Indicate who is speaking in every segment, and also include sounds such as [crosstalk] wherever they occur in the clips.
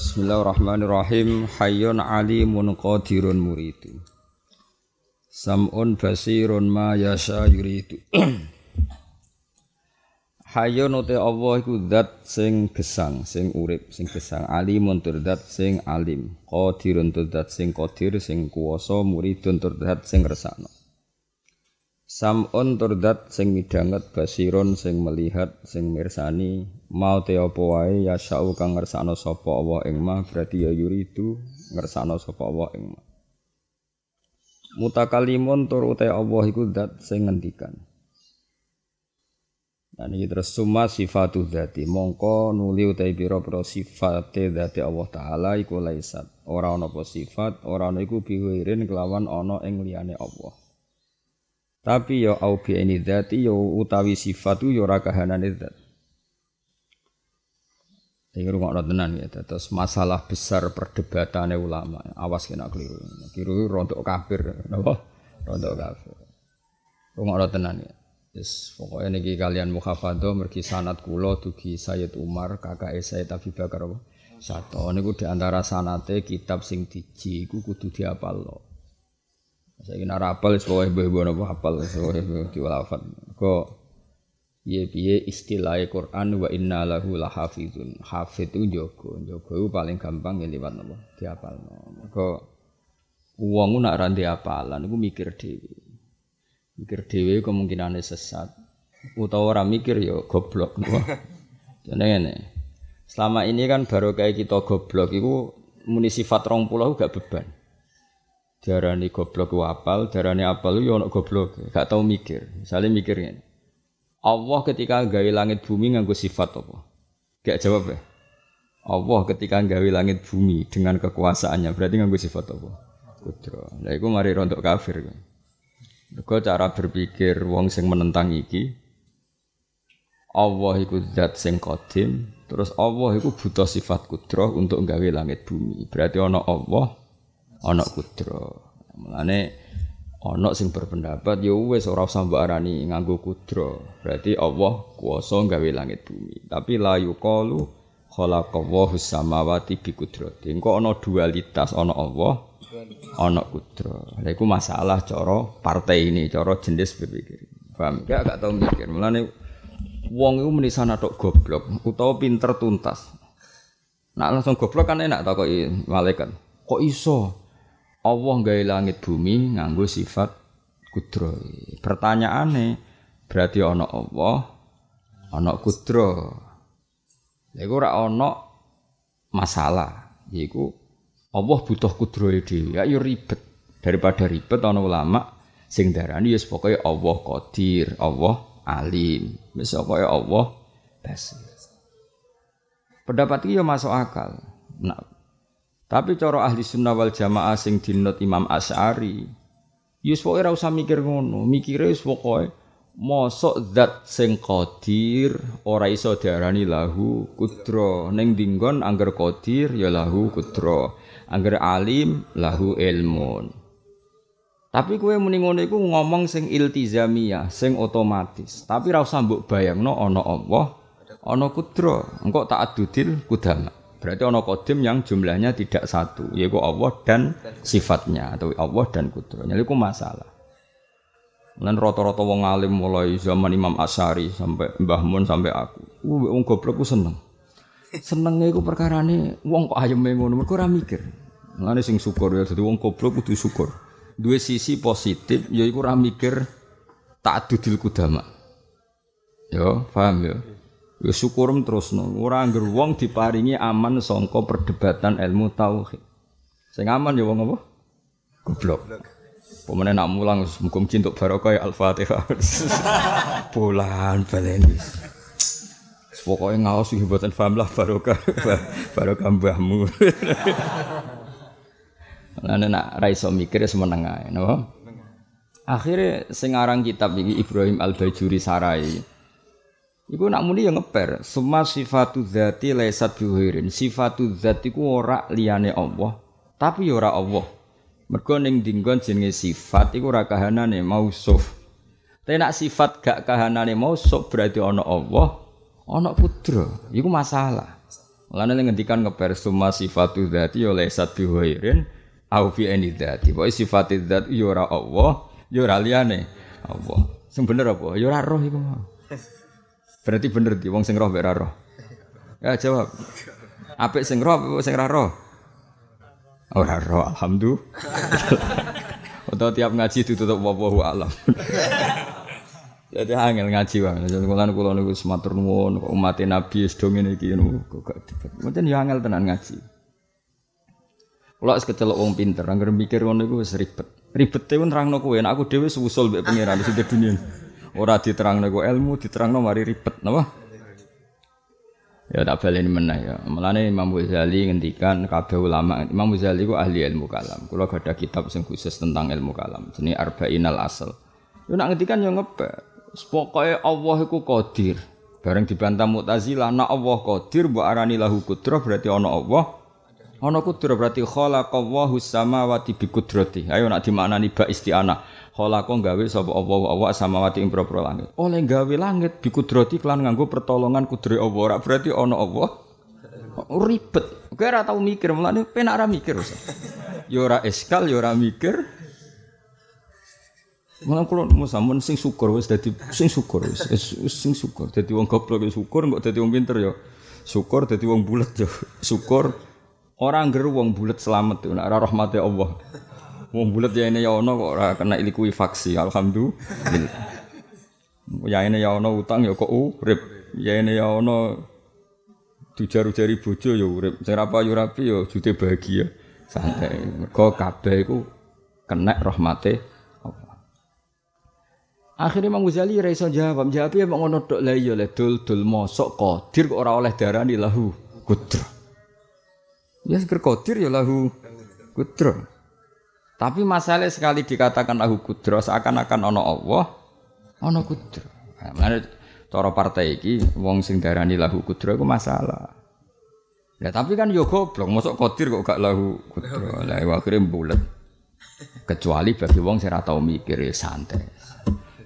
Speaker 1: Bismillahirrahmanirrahim. Hayyun alimun qadirun muridu. Sam'un basirun ma yasha yuridu. [clears throat] Hayyun uti Allah iku zat sing gesang, sing urip, sing gesang. Alimun tur zat sing alim. Qadirun tur zat sing qadir, sing kuwasa, muridun tur zat sing resakno. Sam'un tur zat sing midhanget, basirun sing melihat, sing mirsani, mau te apa wae ya sa'u kang ngersakno sapa Allah ing mah berarti ya yuridu ngersakno sapa Allah ing mah. Mutakalimun tur uta Allah iku zat sing ngendikan. Nah ini terus summa sifatu dzati mongko nuli utai pira-pira sifate dzati Allah taala iku laisat. Ora ana apa sifat ora ana iku biwirin kelawan ana ing liyane Allah tapi ya au bi ini dzati ya utawi sifatu ya ora kahanane dzat Iki rungokno tenan ya, terus masalah besar perdebatannya ulama. Awas kena keliru. Keliru rontok kafir, napa? Rontok kafir. Rungokno tenan ya. Yes, pokoknya niki kalian mukhafadho mergi sanat kula dugi Sayyid Umar, kakak Sayyid Abi Bakar apa? Satu niku di antara sanate kitab sing diji iku kudu diapalno. Saya kira rapal wis pokoke mbah-mbah napa hafal wis diwalafat. Kok piye-piye istilah Quran wa inna lahu lahafizun. Hafid itu njogo, njogo itu paling gampang ya liwat napa? Diapalno. Mergo wong nak ra apalan iku mikir dhewe. Mikir dhewe kemungkinane sesat. Utawa ora mikir ya goblok. [laughs] Jadi ngene. Selama ini kan baru kayak kita goblok itu muni sifat rong pulau gak beban. Darani goblok ku apal, darani apal yo ono goblok, gak tau mikir. Misalnya mikir. Allah ketika gawe langit bumi nganggo sifat apa? Gak jawab ya. Allah ketika gawe langit bumi dengan kekuasaannya berarti nganggo sifat apa? Kudro. Lah iku mari rontok kafir. Mergo cara berpikir wong sing menentang iki Allah iku zat sing qadim, terus Allah iku butuh sifat kudro untuk gawe langit bumi. Berarti ana Allah, ana kudro. Mulane ana sing berpendapat ya wis ora usah mbok arani nganggo kudra. Berarti Allah kuwasa gawe langit bumi. Tapi la yuqalu khalaqallahu samawati bi qudrati. Engko ana dualitas ana Allah, ana kudra. Lha iku masalah cara partai ini, cara jenis berpikir. Paham? Ya gak tau mikir. Mulane wong iku muni sana tok goblok utawa pinter tuntas. Nak langsung goblok kan enak takoki malaikat. Kok iso? Allah gawe langit bumi nganggo sifat kudro. Pertanyaane berarti ana Allah, ana kudro. Lha iku ora ana masalah. Yaiku Allah butuh kudro dhewe. Ya yo ribet. Daripada ribet ana ulama sing darani ya pokoke Allah Qadir, Allah Alim. Wis pokoke Allah Basir. Pendapat iki yo masuk akal. Nah, tapi cara ahli sunnah wal jamaah sing dinut Imam Asy'ari, yus pokoke ora usah mikir ngono, mikire wis pokoke mosok zat sing qadir ora iso diarani lahu kudra. Ning dinggon angger qadir ya lahu kudra. Angger alim lahu ilmun. Tapi kowe muni ngono iku ngomong sing iltizamiyah sing otomatis. Tapi ora usah mbok bayangno ana Allah ana kudra. Engko tak adudil kudama Berarti ono kodim yang jumlahnya tidak satu, yaitu Allah dan sifatnya atau Allah dan kudrohnya. Itu masalah. Dan rata-rata wong alim mulai zaman Imam Asyari sampai Mbah Mun sampai aku. Uh, wong goblok ku seneng. Senengnya iku perkarane wong kok ayem ngono, mergo ora mikir. Mulane sing syukur ya dadi wong goblok kudu syukur. Dua sisi positif yaiku ora mikir tak dudil kudama. Yo, paham ya? Ya syukurum terus no. Ora angger wong diparingi aman sangka perdebatan ilmu tauhid. Sing aman ya wong apa? Goblok. Pemene nak mulang mukum cintuk barokah ya Al-Fatihah. [laughs] Bulan baleni. Pokoknya ngawas iki mboten paham lah barokah. [laughs] barokah mbahmu. [laughs] Lan nak ra iso mikir semeneng ae, napa? Akhirnya sing aran kitab iki Ibrahim Al-Bajuri Sarai. Iku nak muni ya ngeper. Semua sifatu dzati laisat bihirin. Sifatu dzat iku ora liyane Allah, tapi ya ora Allah. Mergo ning dinggon jenenge sifat iku ora kahanane mausuf. Tapi nak sifat gak kahanane mausuf berarti ana Allah, ana kudra. Iku masalah. Mulane ngendikan ngeber summa sifatu dzati ya laisat bi ghairin au fi ani dzati. Pokoke sifat dzat ya ora Allah, ya ora liyane Allah. Sing bener apa? Ya ora roh iku. Berarti bener di wong sing roh mek roh. Ya jawab. Apik sing roh apa sing roh? Ora roh, alhamdulillah. Atau tiap ngaji ditutup wallahu alam. Jadi angel ngaji wae. Jadi kula kula niku sematur nuwun umat Nabi sedong ngene iki niku gak dibet. Mboten ya angel tenan ngaji. Kula wis kecelok wong pinter, anggere mikir ngono iku wis ribet. Ribete ku nerangno kowe, nek aku dhewe susul mbek pangeran wis dunia. Ora diterangno ku ilmu, diterangno mari ribet, napa? Ya tak baleni meneh ya. Mulane Imam Ghazali ngendikan kabeh ulama, Imam Ghazali ku ahli ilmu kalam. Kula gadah kitab sing khusus tentang ilmu kalam, jenenge Arba'inal Asal. Yo nak ngendikan yo ngebak. Pokoke Allah iku qadir. Bareng dibantah Mu'tazilah, nak Allah qadir mbok arani lahu qudrah berarti ana Allah. Ana qudrah berarti khalaqallahu samawati bi qudrati. Ayo nak dimaknani ba isti'anah. Khalaqa gawe sapa Allah Allah samawati ing propro langit. Oleh gawe langit bi qudrati kelan nganggo pertolongan kudre Allah. Ora berarti ana Allah. Ribet. Kowe ora tau mikir, mulane penak ora mikir. Ya ora eskal, ya ora mikir. Malah kula sampun sing syukur wis dadi sing syukur wis sing syukur dadi wong goblok ya syukur kok dadi wong pinter ya syukur dadi wong bulet ya syukur orang ngger wong bulet selamat nek ora rahmate Allah. Wong bulet ya ini ya ono kok ora kena likuifaksi alhamdulillah. Ya ini ya ono utang ya kok urip. Ya ini ya ono dijaru-jari bojo ya urip. Sing ra payu rapi ya jute bahagia. Santai. Mergo kabeh iku kena rahmate Akhirnya Imam Ghazali ora iso jawab, jawab ya ngono tok lah iya le dul dul mosok qadir kok ora oleh darani lahu kudra. Ya seger qadir ya lahu kudra. Tapi masalah sekali dikatakan lahu kudra seakan-akan ana Allah, ana kudra. Nah, mana cara partai iki wong sing darani lahu kudra iku masalah. Ya tapi kan yo goblok, mosok qadir kok gak lahu kudra. Lah akhirnya bulet. Kecuali bagi wong sing tau mikir ya santai.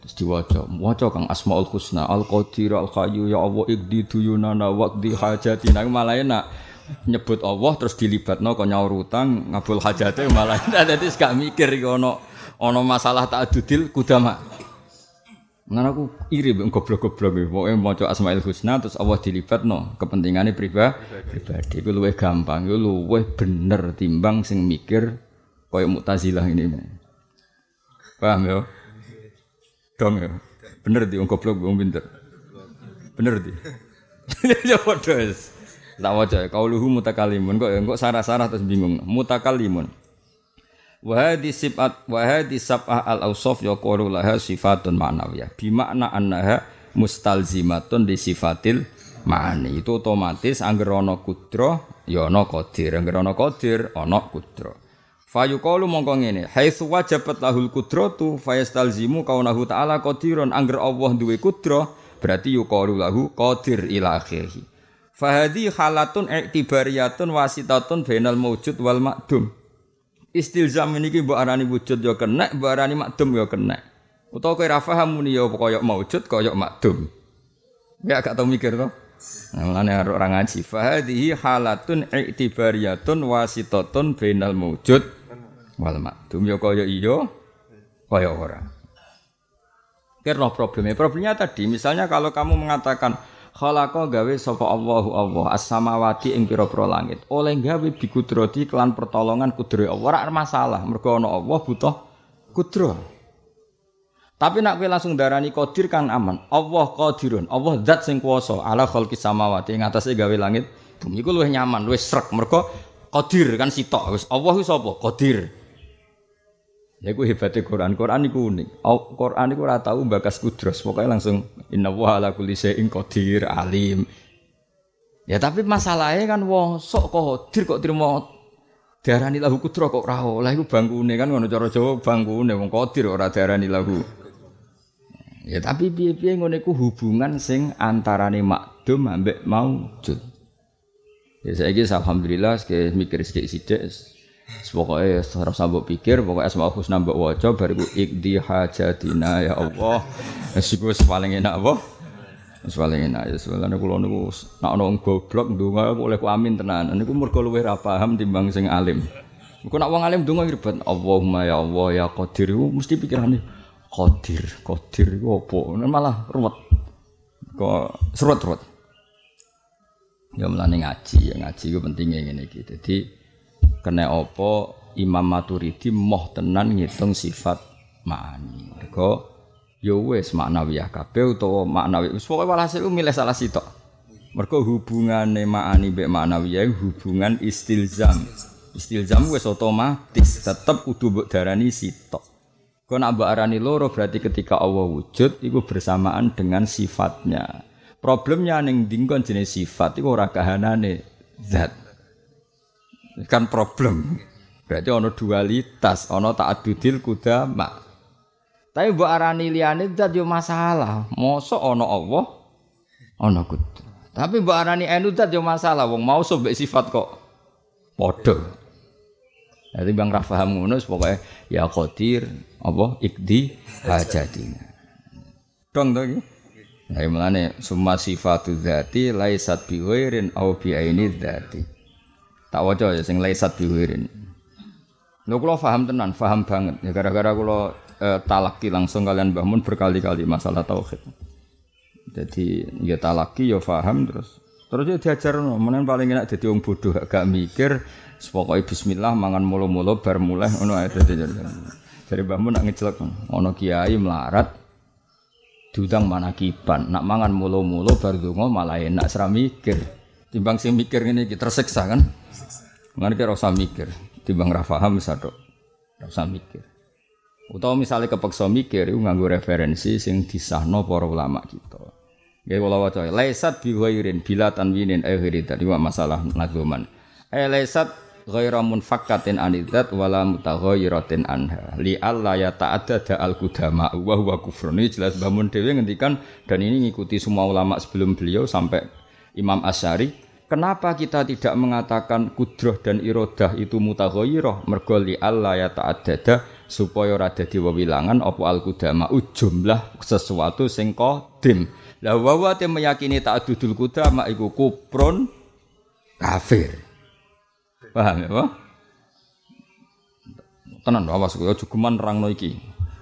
Speaker 1: Terus diwaca, waca kang Asmaul Husna, Al Qadir, Al Hayyu, ya Allah ikdi duyunana waqdi hajatina. Malah enak nyebut Allah terus dilibatno kok nyaur utang, ngabul hajate malah [laughs] dadi gak mikir iki ana ana masalah tak adudil kudama. Ngan aku iri mbek goblok-goblok. Pokoke maca Asmaul Husna terus Allah dilibatno kepentingane pribadi. Pribadi iku luwih gampang, iku luwih bener timbang sing mikir koyo Mu'tazilah ini. Paham ya? dong ya. Bener di goblok wong pinter. Bener di. [laughs] Ya wis. Tak waca kauluhu mutakalimun kok ya kok sarah-sarah terus bingung. Mutakalimun. Wa sifat hadhi sab'ah al awsaf yaqulu laha sifatun ma'nawiyah. Bi makna annaha mustalzimatun di sifatil ma'ani. Itu otomatis angger ana kudra ya ana qadir. Angger ana qadir ana kudra. Fayuqalu mongko ngene, haitsu wajabat lahul qudratu fayastalzimu kaunahu ta'ala qadirun angger Allah duwe kudro berarti yuqalu lahu qadir ila. Fahadi halatun i'tibariyatun wasitatun bainal mawjud wal makdum. Istilzam niki mbok arani wujud ya kena, mbok arani makdum ya kena. Utawa kowe ra paham muni ya kaya maujud kaya makdum. Ya gak tau mikir to. Nah, mulane orang ngaji. Fahadihi halatun i'tibariyatun wasitatun bainal mawjud wal makdum ya kaya iya kaya ora. Kira problemnya. Problemnya tadi misalnya kalau kamu mengatakan khalaqa gawe sapa Allahu Allah as-samawati ing pira-pira langit. Oleh gawe bikudrati kelan pertolongan kudro Allah ora masalah. Mergo ana Allah butuh kudro. Tapi nak kowe langsung darani qadir kan aman. Allah qadirun. Allah zat sing kuwasa ala khalqis samawati ing atase gawe langit bumi iku luwih nyaman, luwih srek. Mergo qadir kan sitok wis. Allah ku sapa? Qadir. Ya ku hebatnya Quran. Quran iku unik. Quran iku ora tau bakas kudros. Pokoknya langsung inna wa ala kulli syai'in alim. Ya tapi masalahnya kan wong sok qadir kok trimo diarani lahu kudro kok ora oleh iku bangkune kan ngono cara Jawa bangkune wong qadir ora diarani lahu. Ya tapi piye-piye ngono iku hubungan sing antarane makdum ambek maujud. Ya saiki alhamdulillah mikir sithik-sithik Pokoknya harus sambut pikir, pokoknya asma husna mbok waca bariku ikdi hajatina ya Allah. Wis iku paling enak apa? Wis paling enak ya sebenarnya kula niku nek ana wong goblok ndonga oleh ku amin tenan. Niku mergo luwih ra paham timbang sing alim. Engko nek wong alim ndonga ribet Allahumma ya Allah ya Qadir mesti pikirane Qadir, Qadir iku apa? Malah ruwet. Kok serut-serut. Ya mulane ngaji, ya ngaji iku pentingnya ngene iki. Dadi kena apa Imam Maturidi moh tenan ngitung sifat ma'ani. Mergo ya wis maknawiyah kabeh utawa maknawi wis pokoke walhasil milih salah sitok. Mergo hubungane ma'ani mbek maknawiyah hubungan istilzam. Istilzam wis otomatis tetep kudu mbok darani sitok. Kok nak arani loro berarti ketika Allah wujud itu bersamaan dengan sifatnya. Problemnya ning dingkon jenis sifat iku ora kahanane zat kan problem berarti ono dualitas ono ta'addudil kudama tapi mbok arani liyane zat masalah. Mosok ana Allah, ana kudu. Tapi mbok arani enu masalah. Wong mau sobek sifat kok padha. Jadi bang Rafaham ngono pokoke ya qadir apa ikdi hajatina. Dong to iki. Nah, mulane summa sifatu dzati laisat bi ghairin au bi aini dzati. Tak waca ya sing laisat bi ghairin. Lho kula paham tenan, paham banget. Ya gara-gara kula eh, talaki langsung kalian bangun berkali-kali masalah tauhid. Jadi ya talaki ya paham terus terus ya diajar no. Menen paling enak jadi orang bodoh gak mikir pokoknya bismillah mangan mulu-mulu bar mulai ngono ae Jadi bangun nak ngejelek ono kiai melarat diundang mana kiban nak mangan mulu-mulu bar donga malah enak seram mikir. Timbang sing mikir ini kita tersiksa kan. Mengenai kira usah mikir, timbang rafaham satu, usah mikir. Utawa misalnya kepeksa mikir iku nganggo referensi sing disahno para ulama kita. Nggih kula waca, laisat bi ghairin bila tanwinin akhiri tadi masalah nazuman. Eh laisat ghaira munfakkatin anidat wala mutaghayiratin anha. Li alla ya ta'addada al qudama wa huwa kufrun. Jelas bangun dhewe ngendikan dan ini ngikuti semua ulama sebelum beliau sampai Imam Asy'ari Kenapa kita tidak mengatakan kudroh dan irodah itu mutaghayirah mergo li alla ya ta'addada supaya ora dadi wewilangan apa al kudama jumlah sesuatu sing qadim. Lah wa te meyakini ta'addudul kudama iku kuprun kafir. Paham ya, Pak? Tenan awas kowe aja geman rangno iki.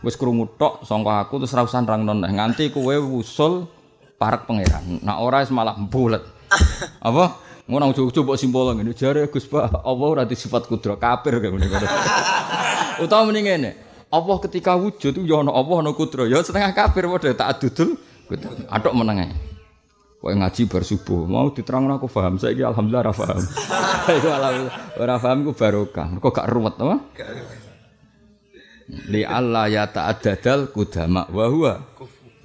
Speaker 1: Wis krungu tok aku terus ra usah rangno nganti kowe wusul parek pangeran. Nah ora malah bulet. Apa? Ngono coba simpol ngene jare Gus Pak, Allah ora sifat kudro kafir kayak ngene. [laughs] Utawa mending ngene. Allah ketika wujud itu ya ana Allah ana kudro. Ya setengah kafir padha tak adudul. Atok meneng ae. Kowe ngaji bar subuh, mau diterangno aku paham. Saiki alhamdulillah ora paham. [laughs] Iku alhamdulillah ora paham ku barokah. Mergo gak ruwet apa? Li Allah ya ta'addadal kudama wa huwa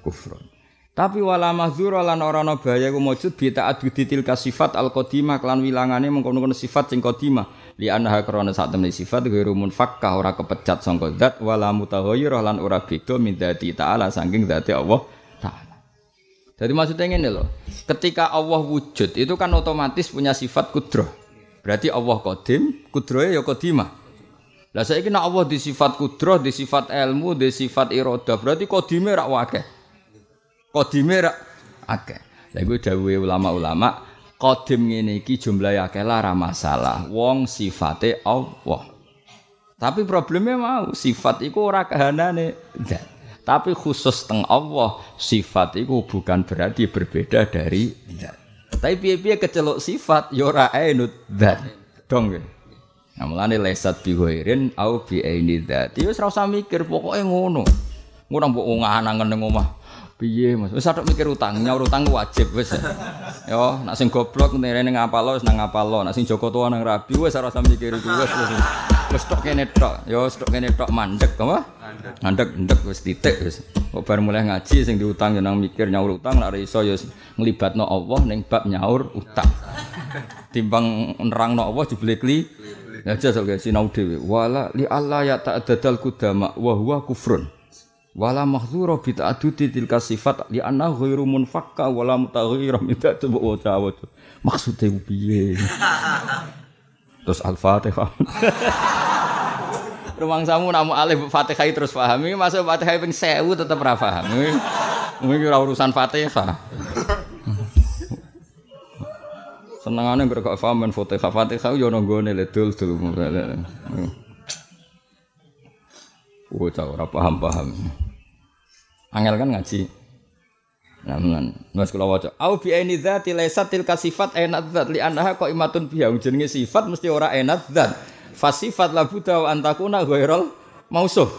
Speaker 1: kufrun. Tapi wala mahdzura lan ora ana bahaya ku mujud bi ta'addudi tilka sifat al qadimah kelan wilangane mengkono-kono sifat sing qadimah li anha krana sak temne sifat ghairu munfakkah ora kepecat sangka zat wala mutaghayyirah lan ora beda min dzati ta'ala saking dzati Allah taala. Jadi maksudnya ini loh, ketika Allah wujud itu kan otomatis punya sifat kudroh. Berarti Allah kodim, kudrohnya ya kodimah. Lah saya kira Allah di sifat kudroh, di sifat ilmu, di sifat iroda, berarti kodimnya rak wakeh. Kodime rak akeh. Lha iku dawuhe ulama-ulama, kodim ngene iki jumlahe akeh lara masalah. Wong sifate Allah. Tapi problemnya mau sifat iku ora kahanane zat. Tapi khusus teng Allah sifat iku bukan berarti berbeda dari zat. Tapi piye-piye kecelok sifat ya ora ainut zat. Dong ya. Nah, mulane lesat bi ghairin au bi aini dzat. Ya wis ora usah mikir, pokoke ngono. Ngono mbok ngangen ning omah. Piye Mas? Wis tok mikir utang, nyaur utang wajib wis. Yo, nak sing goblok ntirene ngapalo wis nang ngapalo, nak sing Joko tua nang rabi wis ora usah mikir iku wis wis. Tok kene tok, yo wis tok kene tok mandek apa? Mandek, ndek wis titik wis. Kok bar mulai ngaji sing diutang yo nang mikir nyaur utang nek iso yo nglibatno Allah ning bab nyaur utang. Timbang nerangno Allah jebule kli. Ya jajal sinau dhewe. Wala li Allah ya ta'addal kudama wa huwa kufrun wala mahdzura bi ta'addudi tilka sifat li anna ghairu munfakka wala mutaghayyira min coba waca waca maksude piye [laughs] terus al-fatihah [laughs] Rumang samu namu alif Fatihah terus paham. Ini masuk Fatihah ping 1000 tetep ra paham. Ini ora urusan Fatihah. [laughs] Senengane mergo paham men Fatihah. Fatihah yo nggone le dul-dul. Oh, cah ora paham-paham. Angel kan ngaji. Namun, mas kula waca. Au bi aini dzati laysat tilka sifat enat dzat li annaha qaimatun biha. Jenenge sifat mesti ora enat dzat. Fasifat la buta wa antakuna ghairal mausuf.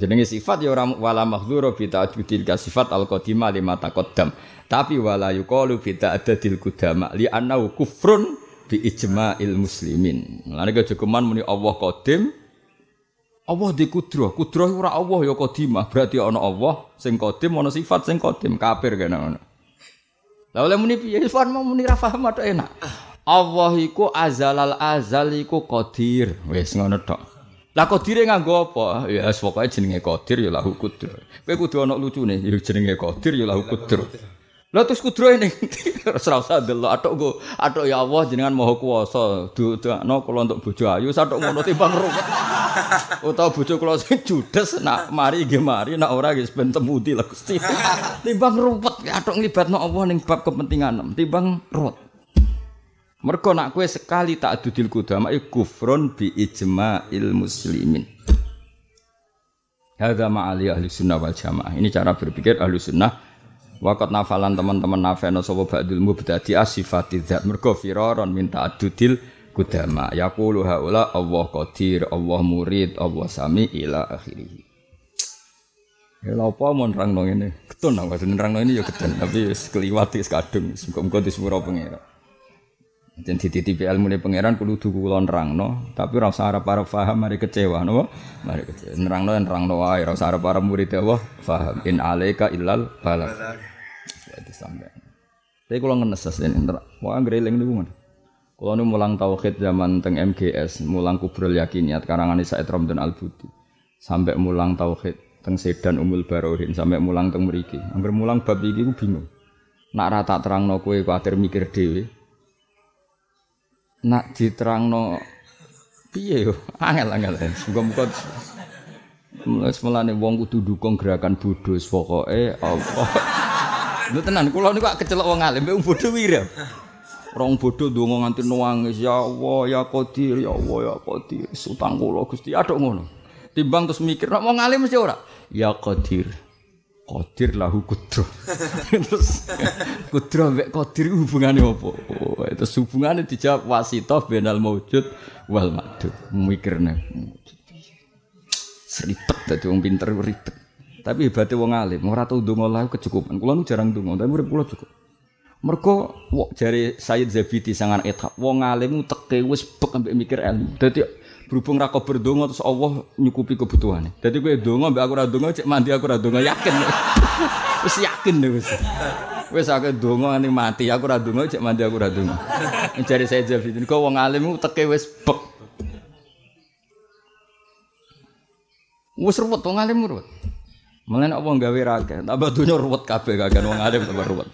Speaker 1: Jenenge sifat ya ora wala mahdzura bi ta'judil sifat al qadimah lima taqaddam. Tapi wala yuqalu bi ta'dadil qudama li annahu kufrun bi ijma'il muslimin. Lan iki jogeman muni Allah qadim Allah di kudroh, kudroh ora Allah ya kodimah, berarti ana Allah sing kodim, ana sifat sing kodim, kafir kene ngono. Lah oleh muni piye Irfan mau muni ra paham enak. Allah iku azalal azal iku qadir. Wis ngono tok. Lah qadire nganggo apa? Ya wis pokoke jenenge qadir ya lahu kudroh. Kowe kudu ana lucune, ya jenenge qadir ya lahu kudroh. Lah terus kudro ini ora usah delok atok go atok ya Allah jenengan maha kuwasa dudakno kula untuk bojo ayu satok ngono timbang ruwet. [laughs] Utawa bojo kula sing judes nak mari nggih mari nak ora nggih ben temudi lah Gusti. [laughs] Timbang ruwet atok nglibatno Allah ning bab kepentingan timbang ruwet. Mergo nak kowe sekali tak dudil kudama kufrun bi ijma'il muslimin. Hadza ma'ali ahli sunnah wal jamaah. Ini cara berpikir ahli sunnah Wakat nafalan teman-teman nafeno sapa ba'dul mubtadi asifati dzat mergo firaron minta adudil kudama. Yaqulu haula Allah qadir Allah murid Allah sami ila akhirih. Ya apa mun nerangno ngene ketun nang nerangno ini ya ketun. Tapi wis kliwat wis kadung. Muga-muga Jen dititipi ilmu ne pangeran kudu duku kula nerangno, tapi ora usah arep-arep paham mari kecewa napa? Mari kecewa. Nerangno nerangno wae, ora usah arep-arep murid Allah paham. In alaika illal balagh. Itu sampai. Tapi kalau ngenes ini, mau anggereling niku mana? Kalau nu mulang tauhid zaman teng MGS, mulang kubrul yakiniat karangan Said Ramdan Al Budi, sampai mulang tauhid teng Sedan Umul Barohin, sampai mulang teng Meriki. Angger mulang bab iki ku bingung. Nak rata terang no kue kuatir mikir dewi, nak diterangno piye yo? Angel angel muga-muga semulane wong kudu dukung gerakan bodho pokoke apa? Lho tenan kula niku kecelok wong alim wong bodho wirem Rong bodho ndonga nganti nangis ya Allah ya Qadir ya Allah ya Qadir. Sutang kula Gusti aduk ngono. Timbang terus mikir nek wong alim mesti ora? Ya Qadir Qadir lahu kudro. [laughs] Terus kudro mbek Qadir hubungane apa? Oh, itu hubungane dijawab wasithah benal maujud wal madud. Mikirne. Seribet dadi wong pinter ribet. Tapi hebatnya wong alim, ora tau ndonga lah kecukupan. Kula nu jarang ndonga, tapi urip kula cukup. Mergo jari Sayyid Zabidi sangan ethab, wong alim teke wis bek ambek mikir ilmu. Dadi berhubung rako berdonga terus Allah nyukupi kebutuhannya. Jadi gue donga, mbak aku radonga, cek mandi aku radonga yakin. [laughs] Wis yakin deh. Wis aku donga nanti mati, aku radonga, cek mandi aku radonga. Mencari saya jadi ini kau wong alim teke wis bek. Wis ruwet wong alim ruwet. Mulane apa gawe raga, tambah dunya ruwet kabeh kagak wong alim tambah ruwet.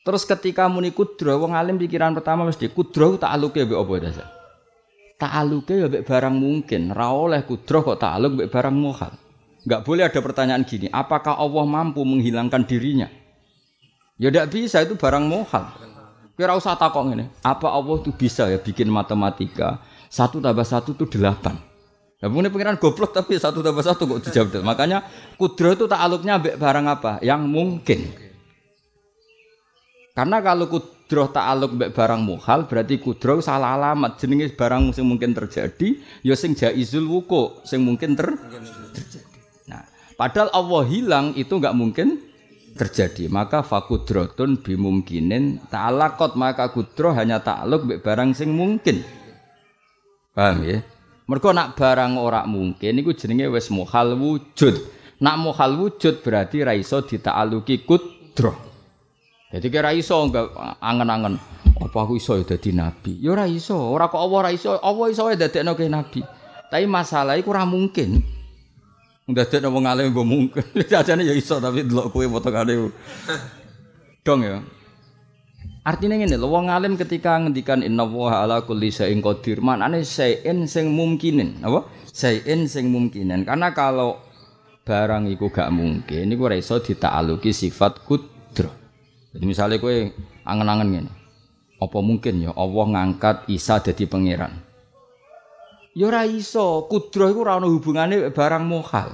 Speaker 1: Terus ketika muni kudro, wong alim pikiran pertama mesti kudro tak aluke mbek apa dasar? Ta'aluke ya mbek barang mungkin, ra oleh kudroh kok ta'aluk mbek barang muhal. Enggak boleh ada pertanyaan gini, apakah Allah mampu menghilangkan dirinya? Ya tidak bisa itu barang muhal. Kira usah takok ini, apa Allah itu bisa ya bikin matematika satu tambah satu itu delapan. Ya mungkin pengiran goblok tapi satu tambah satu kok dijawab. Makanya kudroh itu ta'aluknya mbek barang apa? Yang mungkin. Karena kalau kudroh ta'aluk mbek barang muhal berarti kudroh salah alamat jenenge barang sing mungkin terjadi ya sing jaizul wuku sing mungkin ter terjadi. Nah, padahal Allah hilang itu enggak mungkin terjadi. Maka fakudrotun bimumkinin ta'alakot maka kudroh hanya ta'aluk mbek barang sing mungkin. Paham ya? Mergo nak barang ora mungkin iku jenenge wis muhal wujud. Nak muhal wujud berarti ra iso dita'aluki kudroh. Jadi kira iso enggak angen-angen apa aku iso ya dadi nabi. Ya ora iso, ora kok Allah ora iso, Allah iso dadekno ke nabi. Tapi masalah iku ora mungkin. Ndadekno wong alim mbok mungkin. [laughs] Jajane ya iso tapi delok kowe potongane. Dong ya. Artinya ngene lho wong alim ketika ngendikan innallaha ala kulli syai'in qadir, maknane syai'in sing mungkinin, apa? Syai'in sing mungkinin. Karena kalau barang iku gak mungkin iku ora iso dita'aluki sifat kudrah. Jadi misalnya kue angen-angen gini, Apa mungkin ya Allah ngangkat Isa jadi pangeran? Ya ora iso, kudroh iku ora ono hubungane barang mohal.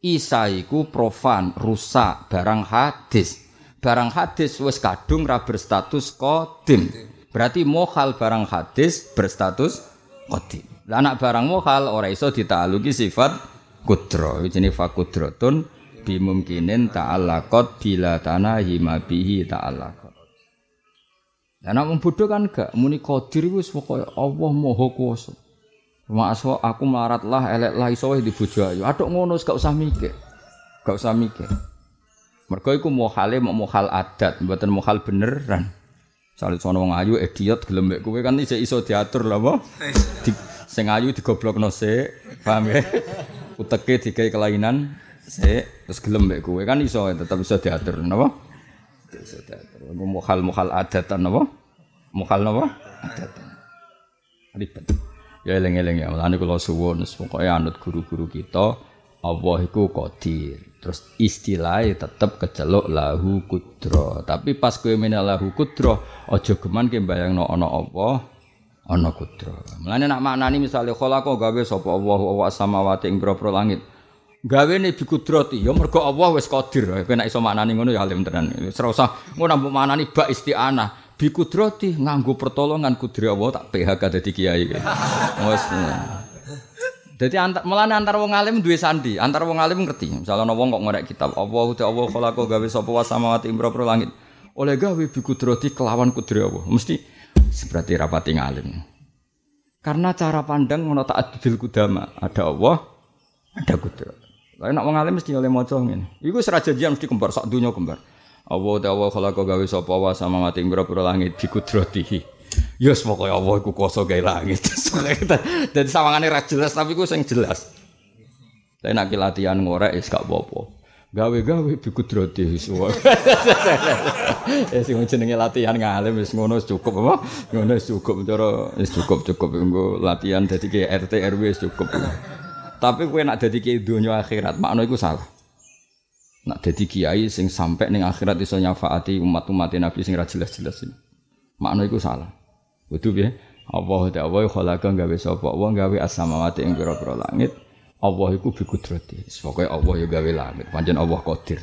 Speaker 1: Isa iku profan, rusak, barang hadis. Barang hadis wis kadung ra berstatus kodim. Berarti mohal barang hadis berstatus kodim. Lah anak barang mohal ora iso ditaluki sifat kudro. Jenenge fakudrotun bimungkinin ta'allaqat bila tanahi mabihi ta'allaqat. Lah nek bodho kan gak muni qadir iku wis pokoke Allah Maha Kuwasa. Maksud aku melarat lah, elek lah iso di bojo ayu. Atok ngono gak usah mikir. Gak usah mikir. Mergo iku mohale mau mohal adat, mboten mohal beneran. Sale sono wong ayu idiot gelem mek kowe kan iso iso diatur lho apa? Di, sing ayu digoblokno sik, paham ya? Uteke digawe kelainan sik, terus gelem mek kowe kan iso tetep iso diatur napa? Iso diatur. Mohal mohal adatan napa? Mohal napa? Adatan. Ribet. Ya eling-eling ya, mulane kula suwun pokoke anut guru-guru kita Allah iku qadir. Terus istilahnya tetep keceluk lahu kudro. Tapi pas kowe meneh lahu kudro, aja geman ke bayangno ana Allah, ana kudro. Mulane nak maknani misale khalaqa gawe sapa Allah wa samawati ing boro langit. Gawe ne bi kudrati, ya mergo Allah wis qadir. Kowe nek iso maknani ngono ya alim tenan. Wis ora usah ngono mbok maknani bak isti'anah bi kudrati nganggo pertolongan kudri Allah tak PHK dadi kiai. Wes. Dadi antar melane antar wong alim duwe sandi, antar wong alim ngerti. Misalnya ana wong kok ngorek kitab, Allah te Allah khalaqa gawe sapa wa samawati impro langit. Oleh gawe bi kudrati kelawan kudri Allah. Mesti seperti rapati ngalim. Karena cara pandang ngono adil kudama, ada Allah, ada kudrat. Lah nek wong alim mesti oleh maca ngene. Iku serajajian mesti kembar sak dunya kembar. Allah Allah khalaqa gawe sapa wa sama mati pira-pira langit bi kudratihi. Ya yes, pokoke Allah iku kuwasa gawe langit. [laughs] Dadi sawangane ra jelas tapi ku sing jelas. Tapi nak latihan ngorek wis gak apa-apa. Gawe-gawe bi kudratihi suwa. [laughs] Ya sing jenenge latihan ngalim wis ngono cukup apa? Ngono cukup cara wis cukup cukup engko latihan dadi RT RW cukup. Tapi kowe nak dadi ke donya akhirat makna iku salah. Nak dadi kiai sing sampai ning akhirat iso nyafaati umat-umat Nabi sing ra jelas-jelas ini. Makna iku salah. Kudu piye? Allah ta Allah khalaqa gawe sapa wong gawe as-samawati ing pira-pira langit. Allah iku bi kudrati. Pokoke Allah ya gawe langit. Pancen Allah qadir.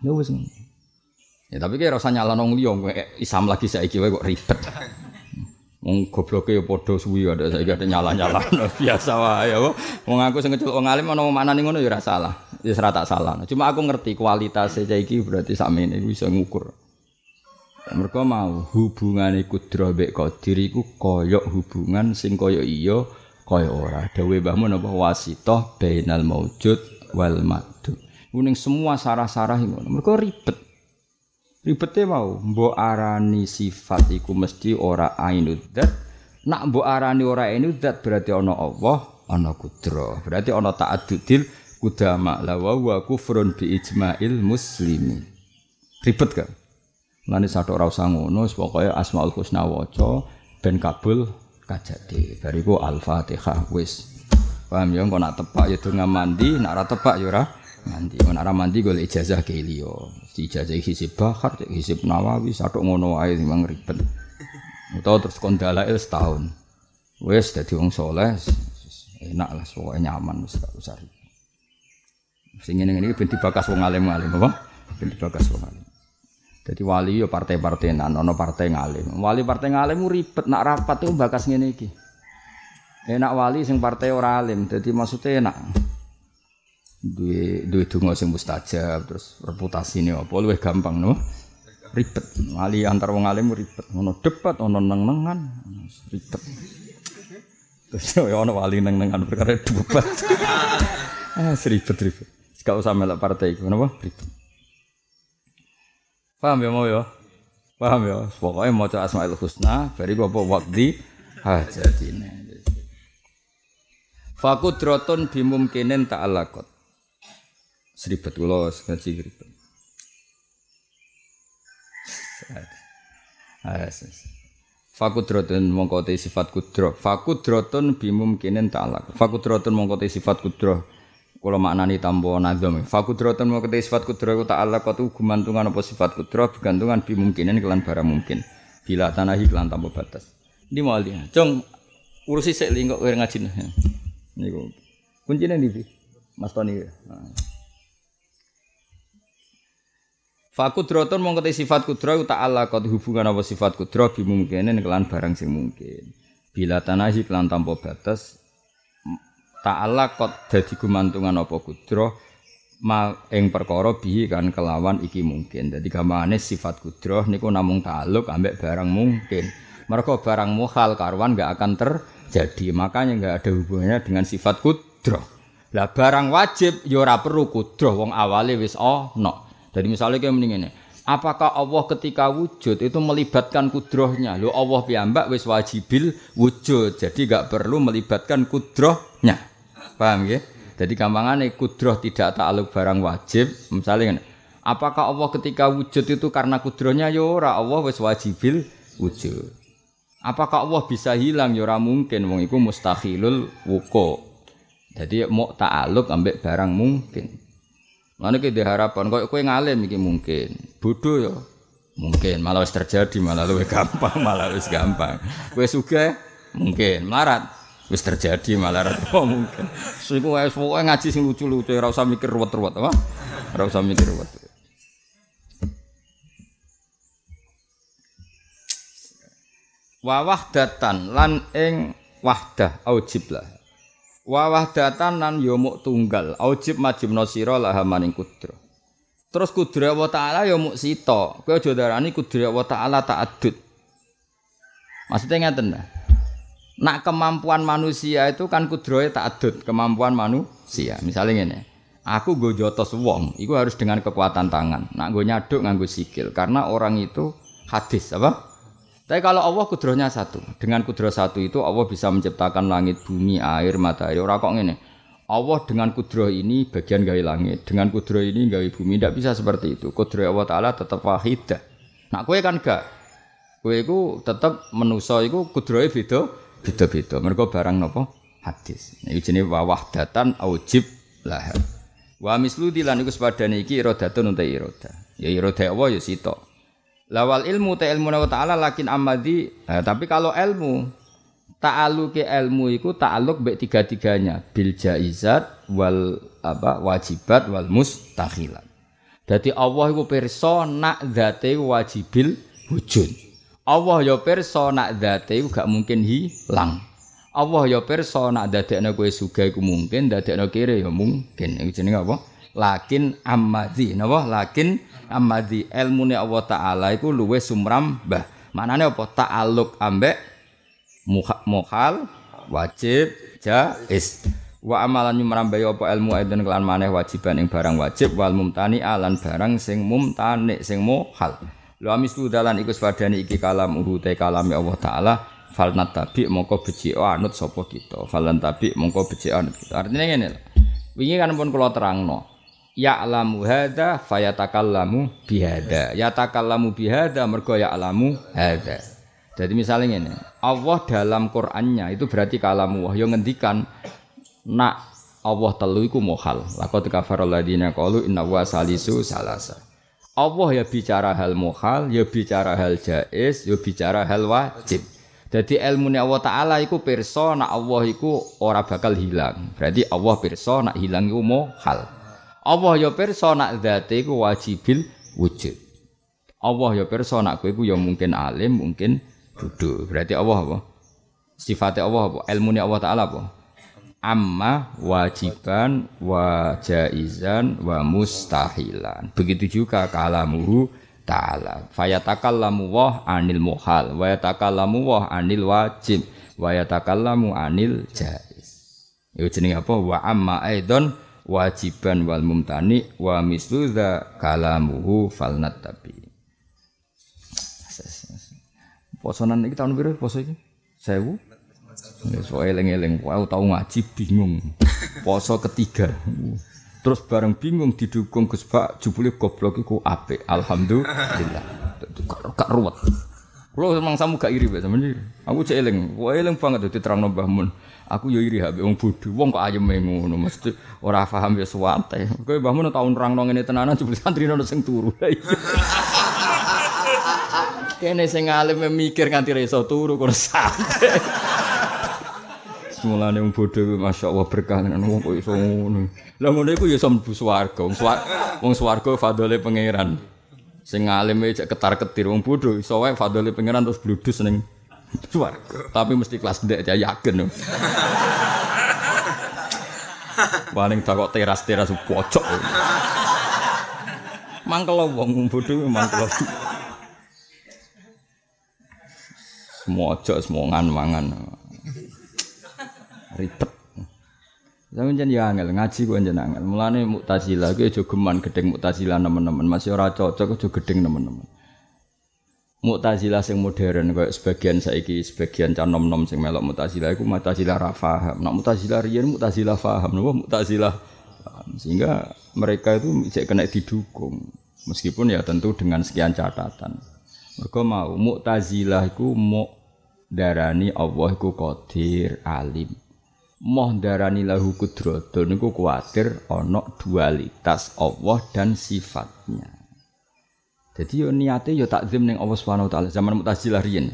Speaker 1: Ya wis Ya tapi kira rasa nyalano liya Islam lagi saiki kok ribet. Wong gobloke ya padha suwi ada saiki ada nyala-nyala [laughs] biasa wae ya. Wong aku sing kecil wong alim ana maknane ngono ya ora salah. Ya ora tak salah. Cuma aku ngerti kualitas saiki berarti sakmene bisa ngukur. Mereka mau hubungan kudro mbek qadir iku kaya hubungan sing kaya iya kaya ora. Dawe mbahmu napa wasitoh bainal maujud wal madud. Kuning semua sarah-sarah ngono. Mereka ribet. Ribete mau mbok arani sifat iku mesti ora ainudzat. Nak mbok arani ora ainudzat berarti ana Allah, ana kudro. Berarti ana ta'addudil kudama la wa kufrun bi ijma'il muslimin. Ribet kan? Lan satu ora usah ngono, pokoke Asmaul Husna waca ben kabul kajati. Bariku Al-Fatihah wis. Paham ya kok nak tepak ya donga mandi, nak ora tepak ya ora mandi. Nek ora mandi golek ijazah ke liya. Ijazah hisib bahar, hisib Nawawi, satu ngono wae memang ribet. Utawa terus kon dalail setahun. Wis dadi wong saleh enak lah pokoke nyaman wis gak usah ribet. Sing ngene-ngene ben dibakas wong alim-alim apa? Ben dibakas wong alim. Jadi wali yo partai-partai nan, ono partai ngalim. Wali partai ngalim ribet nak rapat tuh bakas ngene iki. Enak wali sing partai ora alim, jadi maksudnya enak. Duwe duwe donga sing mustajab, terus reputasi ini apa luwih gampang no. Ribet. Wali antar wong alim ribet. Ono debat, ono neng-nengan, ribet. Terus [laughs] yo ono wali neng-nengan perkara debat. [laughs] ah, ribet ribet. Gak usah melok partai iku, napa? Ribet. Paham ya mau ya? Paham ya? Pokoknya mau Asmaul Husna, bari apa wakdi hajatine. Fakudrotun bimumkinin ta'alakot. Seribet kula ngaji ribet. Fakudrotun mongko te sifat kudro. Fakudrotun bimumkinin ta'alakot. Fakudrotun mongko te sifat kudro. Kula maknani tanpa nazam. Fakudratun mau kete sifat kudra ku ta'ala katu gumantungan apa sifat kudra bergantungan bimungkinin kelan barang mungkin. Bila tanahi kelan tanpa batas. Ini mau dia. Jong urusi sik lingkok kowe ngaji. Niku. Kuncine ndi? Mas Toni. Nah. Fakudratun mau kete sifat kudra ku ta'ala katu hubungan apa sifat kudra bimungkinin kelan barang sing mungkin. Bila tanahi kelan tanpa batas ta'ala kot dadi gumantungan apa kudra ma ing perkara bihi kan kelawan iki mungkin. Dadi gamane sifat kudra niku namung ta'aluk ambek barang mungkin. Mereka barang muhal karwan gak akan terjadi. Makanya gak ada hubungannya dengan sifat kudra. Lah barang wajib ya ora perlu kudra wong awale wis ana. Jadi misalnya kayak mending ini, apakah Allah ketika wujud itu melibatkan kudrohnya? Lo Allah piyambak wis wajibil wujud, jadi gak perlu melibatkan kudrohnya. Paham ya? Jadi gampangane kudroh tidak takluk barang wajib. Misalnya apakah Allah ketika wujud itu karena kudrohnya ya ora Allah wis wajibil wujud. Apakah Allah bisa hilang ya ora mungkin wong iku mustahilul wuko. Jadi mau ta'aluk ambek barang mungkin. Mana kita harapan kau kue ngalim iki mungkin, bodoh ya mungkin, malah wis terjadi malah lebih gampang, [laughs] malah wis gampang. Kue suka mungkin, melarat wis terjadi malah oh, mungkin. Siku wis pokoke ngaji sing lucu-lucu ora usah mikir ruwet-ruwet apa? Ora usah mikir ruwet. Wa wahdatan lan ing wahdah aujib lah. Wa wahdatan lan yo muk tunggal aujib majibna sira laha maning kudra. Terus kudra wa taala yo muk sita. Kowe aja darani kudra wa taala ta'addud. Maksudnya ngeten dah. Nak kemampuan manusia itu kan kudrohe tak adut kemampuan manusia. Misalnya ini, aku gue jotos wong, itu harus dengan kekuatan tangan. Nak gue nyaduk nganggo sikil, karena orang itu hadis apa? Tapi kalau Allah kudrohnya satu, dengan kudroh satu itu Allah bisa menciptakan langit, bumi, air, matahari. Orang kok ini, Allah dengan kudroh ini bagian gawe langit, dengan kudroh ini gawe bumi. Tidak bisa seperti itu. Kudroh Allah Taala tetap wahidah. Nak kue kan gak, kue itu tetap menuso itu kudrohnya beda beda-beda. Mereka barang nopo hadis. Nah, jenenge wahdatan aujib lah. Wa mislu dilan iku sepadane iki iradatun uta irada. Ya irada Allah ya sito. Lawal ilmu ta ilmu wa ta'ala lakin amadi. Nah, tapi kalau ilmu ta'aluki ilmu iku ta'aluk baik tiga-tiganya bil jaizat wal apa wajibat wal mustakhilat. Jadi Allah iku pirsa nak zate wajibil wujud. Allah ya pirsa nak zate gak mungkin hilang. Allah ya pirsa nak dadekno kowe sugih iku mungkin, dadekno kire ya mungkin. Iku jenenge apa? Lakin ammadzi, napa? Lakin ammadzi ilmune Allah taala iku luwe sumrambah. Manane apa? Ta'alluq ambek muhal, wajib, jaiz. Wa amalan nyumrambai apa ilmu aidon kelan maneh wajiban ing barang wajib wal mumtani alan barang sing mumtani sing muhal. Wa mislu dalan iku sepadane iki kalam urute kalame Allah taala falnat tabi mongko beci anut sapa kita. Falan tabi mongko beci anut kita. Artinya ngene lho. Wingi kan pun kula terangno. Ya'lamu hadza fayatakallamu bihada. Yatakallamu bihada mergo ya'lamu hadza. Jadi misalnya ini, Allah dalam Qur'annya itu berarti kalamu yang ngendikan nak Allah telu iku mohal. Laqad kafara alladziina qalu inna wa salisu salasa. Allah ya bicara hal muhal, ya bicara hal jais, ya bicara hal wajib. Jadi ilmu Allah Ta'ala iku pirsa nak Allah iku ora bakal hilang. Berarti Allah pirsa nak hilang iku muhal. Allah ya pirsa nak zate iku wajibil wujud. Allah ya pirsa nak kowe iku ya mungkin alim, mungkin duduk. Berarti Allah apa? Sifatnya Allah apa? Ilmu Allah Ta'ala apa? amma wajiban wa jaizan wa mustahilan. Begitu juga kalamuhu ta'ala. Fayatakallamu wah anil muhal wa yatakallamu wah anil wajib wa yatakallamu anil jaiz. Itu jenenge apa? Wa amma aidon wajiban wal mumtani wa mislu dza kalamuhu falnat tabi. Posonan iki tahun biru poso iki? Sewu? So eling-eling, wow tau ngaji bingung. Poso ketiga. Terus bareng bingung didukung Gus Pak jebule goblok iku apik. Alhamdulillah. Gak ruwet. Kulo memang samu gak iri bae sampeyan. Aku cek eling, wae eling banget dadi terangno Mbah Mun. Aku yo iri habis wong bodho, wong kok ayem ngono mesti ora paham ya suwate. Kowe Mbah Mun tau nerangno ngene tenanan jebul santri ono sing turu. [laughs] Kene sing alim mikir nganti ra iso turu kok santai. Semulane wong bodho masyaallah berkah tenan wong kok iso ngono. Lah ngono iku ya iso mlebu swarga. Wong swarga wong swarga fadole pangeran. Sing alime cek ketar-ketir wong bodho iso wae fadole pangeran terus bludus ning swarga. Tapi mesti kelas ndek ya yakin. Paling tak kok teras-teras pojok. Mangkel wong bodho mangkel. Semua ojo semua ngan mangan. Ribet. Zaman jen ya angel ngaji ku jen angel. Mulane Mu'tazilah ku aja geman gedeng Mu'tazilah nemen-nemen. Masih ora cocok aja gedeng nemen-nemen. Mu'tazilah sing modern kayak sebagian saiki sebagian cah nom-nom sing melok Mu'tazilah iku Mu'tazilah ra paham. Nek Mu'tazilah riyen Mu'tazilah paham, napa Mu'tazilah. Sehingga mereka itu cek kena didukung. Meskipun ya tentu dengan sekian catatan. Mereka mau Mu'tazilah iku mau darani Allah iku qadir alim moh darani lahu kudratun niku kuwatir ana dualitas Allah dan sifatnya. Jadi yo niate yo takzim ning Allah Subhanahu taala zaman Mu'tazilah riyen.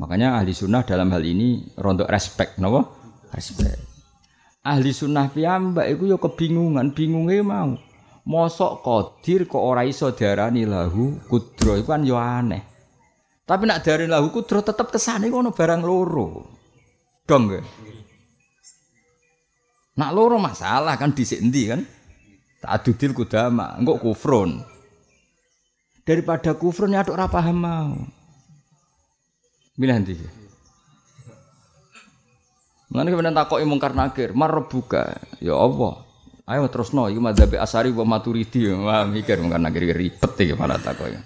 Speaker 1: Makanya ahli sunnah dalam hal ini rontok respect napa? Respect. Ahli sunnah piyambak iku yo kebingungan, bingunge mau. Mosok qadir kok ora iso darani lahu kudro iku kan yo aneh. Tapi nak darani lahu kudro tetep kesane ono barang loro. Dong gak? Nak loro masalah kan dhisik endi kan? Ta'adudil kudama, engko kufrun. Daripada kufrun ya ora paham mau. Milih ndi? Mulane kemudian takoki mungkar nakir, marbuka. Ya Allah. Ayo terusno iki madzhab Asari wa Maturidi. Wah mikir mungkar nakir ribet iki malah takoki.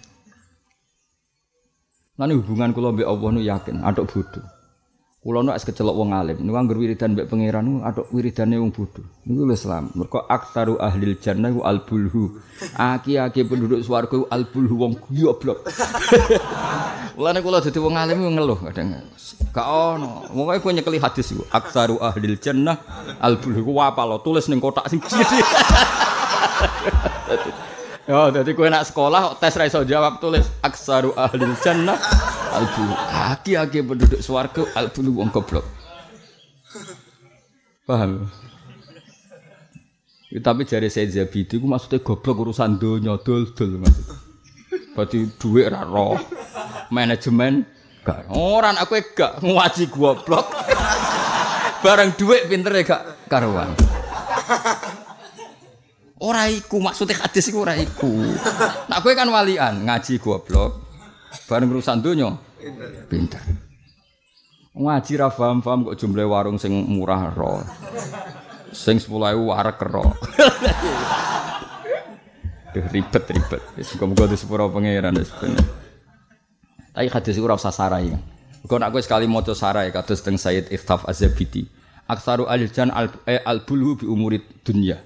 Speaker 1: Lan hubungan kula mbek Allah nu yakin, aduk bodoh. Kulo nu es kecelok wong alim, niku anggar wiridan mbek pangeran niku atok wiridane wong bodho. Niku lho Islam. Mergo aktaru ahlil jannah ku albulhu. Aki-aki penduduk swarga ku albulhu wong goblok. [laughs] Mulane kula dadi wong alim ngeluh kadang. Gak ono. Wong kowe nyekeli hadis iku. Aktaru ahlil jannah albulhu ku apa lo tulis ning kotak sing. [laughs] Ya, jadi kue nak sekolah tes ra iso jawab tulis aksaru ahlil jannah albu. Aki-aki penduduk swarga albu wong goblok. Paham? Ya, tapi jari saya Zabidi itu maksudnya goblok urusan donya dol-dol maksudnya. Berarti duit ra roh. Manajemen gak. Orang aku gak ngaji goblok. Barang duit pinter ya gak karuan. Ora iku maksudnya hadis iku ora iku. Nak kowe kan walian ngaji goblok. Bareng urusan donya pinter. Ngaji ra paham-paham kok jumlah warung sing murah ro. Sing 10.000 warek ro. Duh ribet-ribet. Wis muga-muga di sepuro pangeran wis bener. Tapi hadis iku ora usah sarai. Kok nak kowe sekali maca sarai kados teng Sayyid Iftaf Az-Zabidi. Aksaru al-jan al-bulhu bi umurid dunya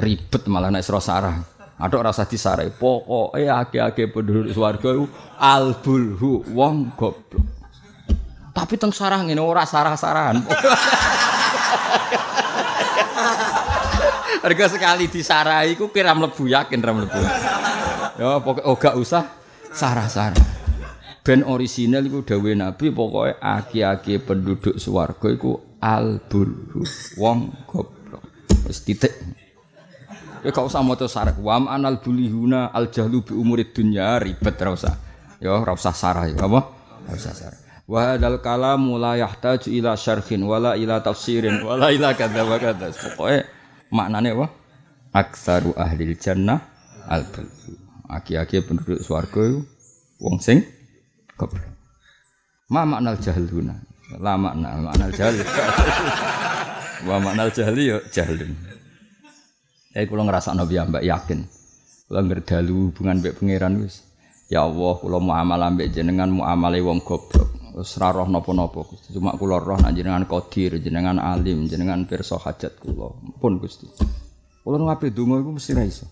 Speaker 1: ribet malah nek sira sarah. Aduk rasa disarai. Pokoke akeh-akeh penduduk swarga iku albulhu wong goblok. Tapi teng sarah ngene ora sarah-sarahan. [laughs] Harga sekali disarai iku kira mlebu yakin ra mlebu. Ya pokoknya oh gak usah sarah-sarah. Ben orisinal iku dawuh Nabi pokoke aki-aki penduduk swarga iku albulhu wong goblok. Wis titik. Ya gak usah maca sarah. Wa anal bulihuna al jahlu bi umurid dunya ribet ora usah. Ya ora usah sarah ya apa? Ora usah sarah. Wa hadzal kalamu la yahtaju ila syarhin wala ila tafsirin wala ila kadza wa kadza. Pokoke maknane apa? Aksaru ahli jannah al bulhu. Aki-aki penduduk swarga wong sing goblok. Ma maknal jahluna. La makna maknal jahl. [laughs] Wa maknal jahli ya jahlun. Saya kalau ngerasa nabi mbak yakin, kalau ngerdalu hubungan mbak pangeran wis. Ya Allah, kalau mau amal ambek jenengan mau amal wong goblok. Seraroh nopo nopo, cuma kulo roh nak jenengan kodir, jenengan alim, jenengan perso hajat kulo. Pun gusti. Kulo ngapain dungo itu mesti raiso.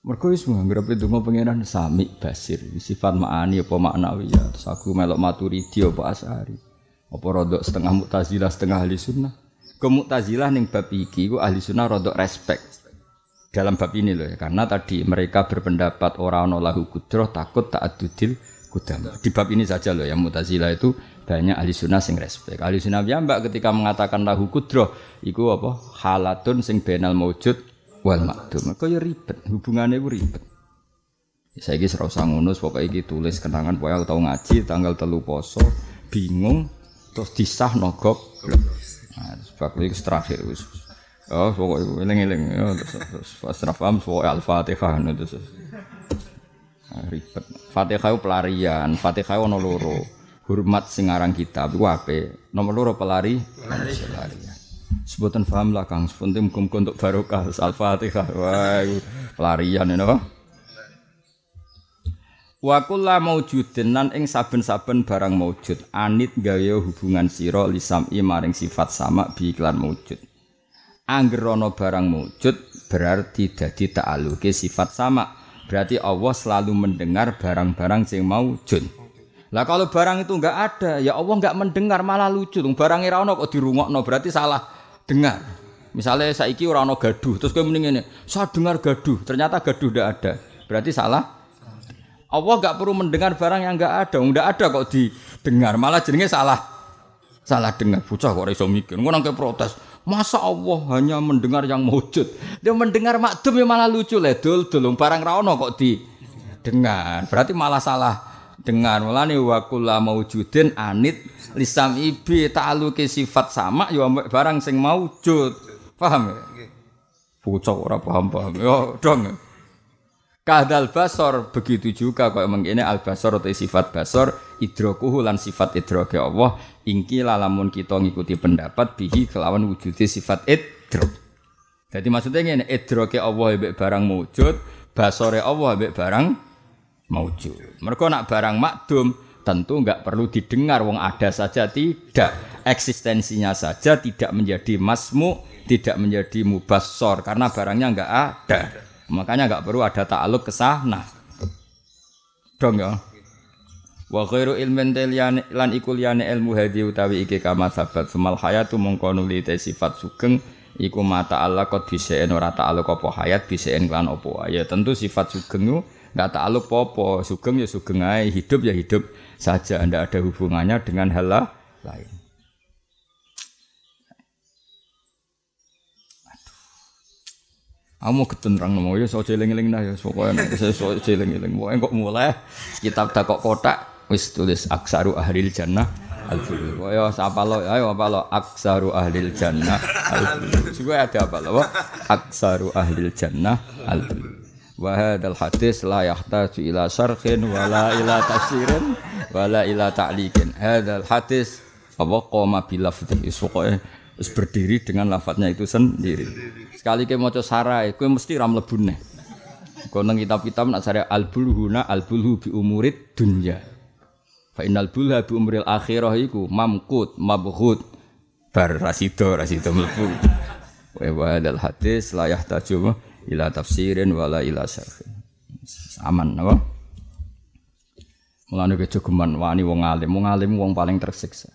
Speaker 1: Mergo wis itu mau pangeran sami basir, sifat ma'ani apa maknawi ya. Terus aku melok maturidi apa asari. Apa rodok setengah mutazilah setengah ahli sunnah. Ke ning bab iki ku ahli sunnah rodok respect. Dalam bab ini loh ya, karena tadi mereka berpendapat orang ana lahu kudroh takut tak adudil kudam. Di bab ini saja loh ya mutazilah itu banyak ahli sunnah sing respect. Ahli sunnah ya mbak ketika mengatakan lahu kudroh, iku apa halatun sing benal maujud wal makdum. Kaya ribet, hubungannya itu ribet. Saya ini serau sangunus, pokoknya ini tulis kenangan, pokoknya tahu ngaji, tanggal telu poso, bingung, terus disah nogok. Nah, sebab itu terakhir. Oh, pokoknya iling-iling. Ya, terus pas paham, pokoknya Al-Fatihah. Terus, nah, ribet. Fatihah pelarian, Fatihah itu loro. Hormat singarang kitab, itu apa? Nomor loro pelari, pelarian. Sebutan paham lah Kang, sepenting muka untuk barokah Al-Fatihah. Wah, pelarian ini apa? Wa kulla maujudin nan ing saben-saben barang maujud anit gawe hubungan sira lisami maring sifat sama bi iklan maujud. Angger ana barang maujud berarti dadi ta'aluke sifat sama. Berarti Allah selalu mendengar barang-barang sing maujud. Lah kalau barang itu enggak ada, ya Allah enggak mendengar malah lucu. Barang ora ana kok dirungokno berarti salah dengar. Misalnya saiki orang ono gaduh, terus kowe mending ini, saya dengar gaduh, ternyata gaduh tidak ada. Berarti salah. Allah gak perlu mendengar barang yang gak ada, nggak ada kok didengar, malah jenenge salah. Salah dengar, bocah kok iso mikir. Ngono protes. Masa Allah hanya mendengar yang wujud? Dia mendengar makdum ya malah lucu le dul dul barang ra ono kok didengar. Berarti malah salah dengar. Mulane wa kullu maujudin anit lisam ibi ta'aluki sifat sama ya barang sing maujud. Paham ya? Bocah ora paham-paham. Yo dong. Kadal basor begitu juga kok mengene al basor atau sifat basor idrokuhu lan sifat idroke Allah ingki lamun kita ngikuti pendapat bihi kelawan wujudi sifat idrok. Jadi maksudnya ini idroke Allah mbek barang wujud, basore Allah mbek barang maujud. Mereka nak barang makdum tentu nggak perlu didengar wong ada saja tidak eksistensinya saja tidak menjadi masmu tidak menjadi mubassor karena barangnya nggak ada makanya nggak perlu ada ta'aluk ke sana dong ya. Wa khairu ilmin lan iku ilmu hadi utawi iki kama sabat. Semal hayatu mongko nuli sifat sugeng iku mata Allah kok bisaen ora ta'aluk apa hayat bisaen lan apa ya tentu sifat sugeng nggak ta'aluk apa sugeng ya sugeng ae hidup ya hidup saja, Anda ada hubungannya dengan hal lain. Kamu ketenterang ngomong ya so jeling-jeling nah ya pokoknya saya so jeling-jeling. Pokoknya kok mulai kitab tak kok kotak wis tulis aksaru ahlil jannah al-bulu. Ayo apa lo? Ayo apa lo? Aksaru ahlil jannah al-bulu. Juga ada apa lo? Aksaru ahlil jannah hadzal hadis la yahtaju ila syarhin wala ila tafsirin wala ila ta'liqin. Hadzal hadis apa qoma bil lafzi wis berdiri dengan lafadznya itu sendiri. Sekali ke maca sarai kowe mesti ra mlebu neh. Kono kitab-kitab nak sare al bulhuna al bulhu bi umurid dunya. Fa innal bulha bi umril akhirah iku mamkut mabghut bar rasido rasido mlebu. Wa hadzal hadis la yahtaju ila tafsirin wala ila syarhin. Aman apa? Mulane kejogeman wani wong alim, wong alim wong paling tersiksa.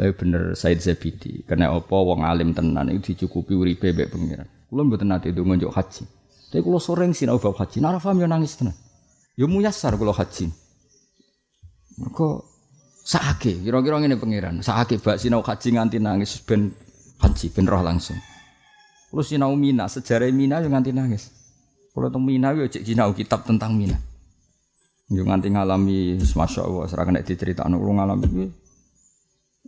Speaker 1: Tapi bener Said Zabidi, karena apa wong alim tenan itu dicukupi uripe mbek pengiran. Kula mboten nate ndonga njuk haji. Tapi kula sering sinau bab haji, nara paham yo nangis tenan. Yo muyasar kula haji. Mergo sakake, kira-kira ngene pengiran, sakake bak sinau haji nganti nangis ben haji ben roh langsung. Kalau sinau Mina, sejarah Mina yang nganti nangis. Kalau tentang Mina, yo cek sinau kitab tentang Mina. Yo nganti ngalami, masya Allah, serang nek diceritakan, kalau ngalami,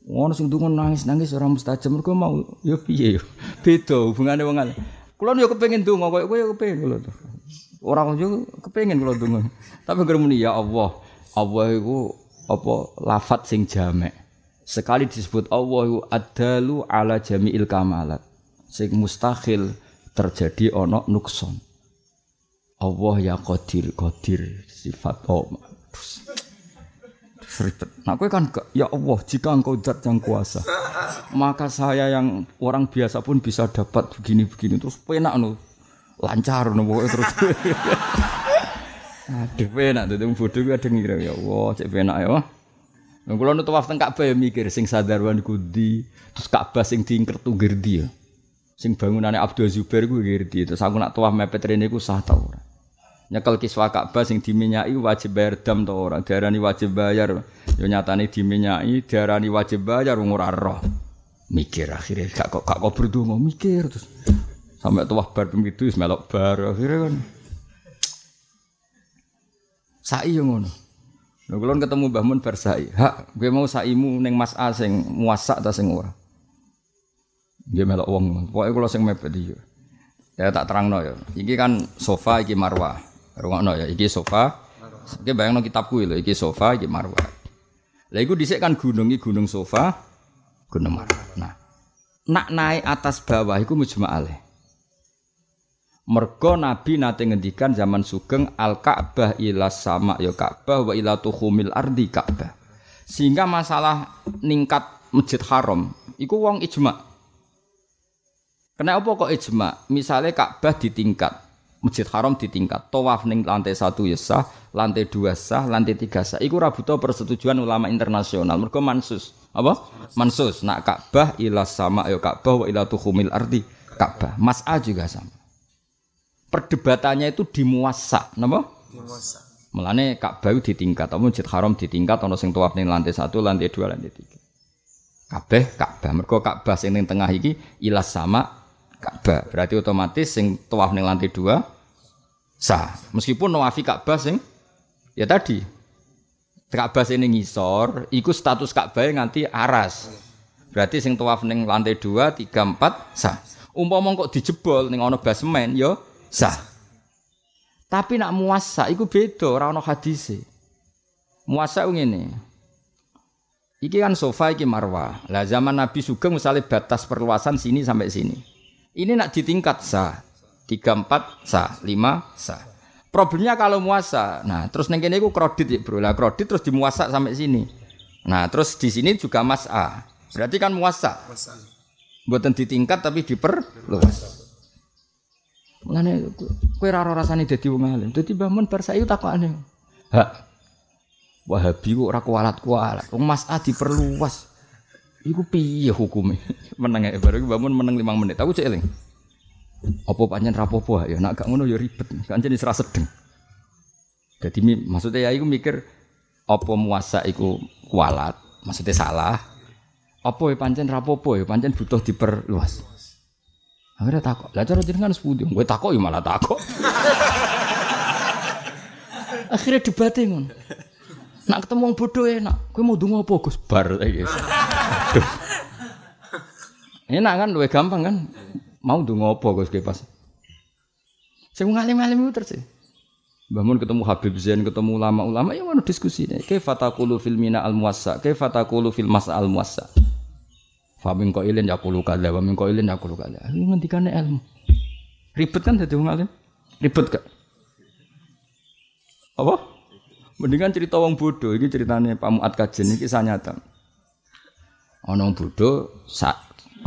Speaker 1: Ngono sing dungo nangis-nangis orang mustajab mergo mau yo piye yo. Beda hubungane wong alim. Kulo yo kepengin donga koyo kowe yo kepengin kulo. Ora yo kepengin kulo donga. Tapi muni ya Allah, Allah iku apa lafat sing jamek. Sekali disebut Allah iku adalu ala jami'il kamalat sing mustahil terjadi ono nukson. Allah ya qadir qadir sifat Allah. Seribet. Nah, kowe kan ya Allah, jika engkau zat yang kuasa, maka saya yang orang biasa pun bisa dapat begini-begini terus penak no. lancar nopo terus. [laughs] Aduh penak wong bodho kuwi adeng ngira ya Allah cek penak ya. Nah, kula nu tawaf teng Ka'bah ya mikir sing sadarwan kudi, terus Ka'bah sing diingker tunggir dia. Sing bangunane Abdul Zubair ku ngerti. Terus aku nak tawaf mepet rene ku sah ta ora. Nyekel kiswa Ka'bah sing diminyai wajib bayar dam ta ora. Diarani wajib bayar. Yo nyatane diminyai diarani wajib bayar ora roh. Mikir akhirnya gak kok gak kok berdua mikir terus sampai tawaf bar itu melok bar akhirnya kan Sai yo ngono. Lha kula ketemu Mbah Mun bar sai. Hak, gue mau saimu ning Mas A sing muasak ta sing ora. Nggih melok wong. Pokoke kula sing mepet iki. Ya tak terangno ya. Iki kan sofa iki marwah. Rungokno ya, iki sofa. Iki bayangno kitabku lho, iki sofa, iki marwah. Lah iku dhisik kan gunung iki gunung sofa, gunung marwah. Nah, nak naik atas bawah iku mujma' alaih. Mergo Nabi nate ngendikan zaman sugeng al Ka'bah ila sama ya Ka'bah wa ila tuhumil ardi Ka'bah. Sehingga masalah ningkat Masjid Haram iku wong ijma. Kenapa kok ijma? Misalnya Ka'bah ditingkat, Masjid Haram ditingkat, tawaf ning lantai satu ya sah, lantai dua sah, lantai tiga sah. Iku rabuto persetujuan ulama internasional. Mergo mansus. Apa? Mansus. Nak Ka'bah ila sama ya Ka'bah wa ila tuhumil ardi Ka'bah. Mas'a juga sama perdebatannya itu di muasa, napa? Muasa. Melane Ka'bah ditingkat, atau Masjid Haram ditingkat ana sing tawaf ning lantai satu, lantai dua, lantai tiga. Kabeh Ka'bah. Mergo Ka'bah sing ning tengah iki ilas sama Ka'bah. Berarti otomatis sing tawaf ning lantai dua sah. Meskipun nawafi Ka'bah sing ya tadi Ka'bah sing ngisor, iku status Ka'bah nganti aras. Berarti sing tawaf ning lantai dua, tiga, empat sah. Umpama kok dijebol ning ana basement ya sah. Tapi nak muasa iku beda, ora ana hadise. Muasa ngene. Iki kan sofa iki marwah. Lah zaman Nabi Sugeng misalnya batas perluasan sini sampai sini. Ini nak ditingkat sah. 3 4 sah, 5 sah. Problemnya kalau muasa. Nah, terus neng kene iku kredit ya, Bro. Lah kredit terus dimuasa sampai sini. Nah, terus di sini juga mas A. Berarti kan muasa. Buatan ditingkat tapi diperluas. Mulane kowe ora rasane dadi wong alim. Dadi Mbah Mun bar saiki takokane. Hak. Wahabi kok ora kualat-kualat. Wong Mas A diperluas. Iku piye hukume? [laughs] meneng ae baru Mbah Mun meneng 5 menit. Aku cek eling. Apa pancen rapopo ya nak gak ngono ya ribet. Kancen wis ra sedeng. Dadi maksudnya ya iku mikir apa muasa iku kualat, maksudnya salah. Apa ya pancen rapopo ya pancen butuh diperluas. Akhirnya takut. Lah cara jenengan sepundi? Gue takut ya malah takut. [laughs] Akhirnya debatnya ngono. Nak ketemu wong bodoh enak. Kowe mau donga apa Gus? Bar iki. [laughs] Enak kan luwih gampang kan? Mau donga apa Gus pas. Sing ngalim-alim itu terus. Bangun ketemu Habib Zain, ketemu ulama-ulama, ya mana diskusi. Kaifa taqulu fil mina al muwassa? Kaifa taqulu fil masa al muwassa? Famin kok ilin yakulu kada, famin kok ilin yakulu kada. Ini ngendikane ilmu. Ribet kan jadi wong alim? Ribet gak? Apa? Mendingan cerita wong bodoh. Ini ceritanya Pak Muat Kajen ini kisah nyata. Ono bodoh sa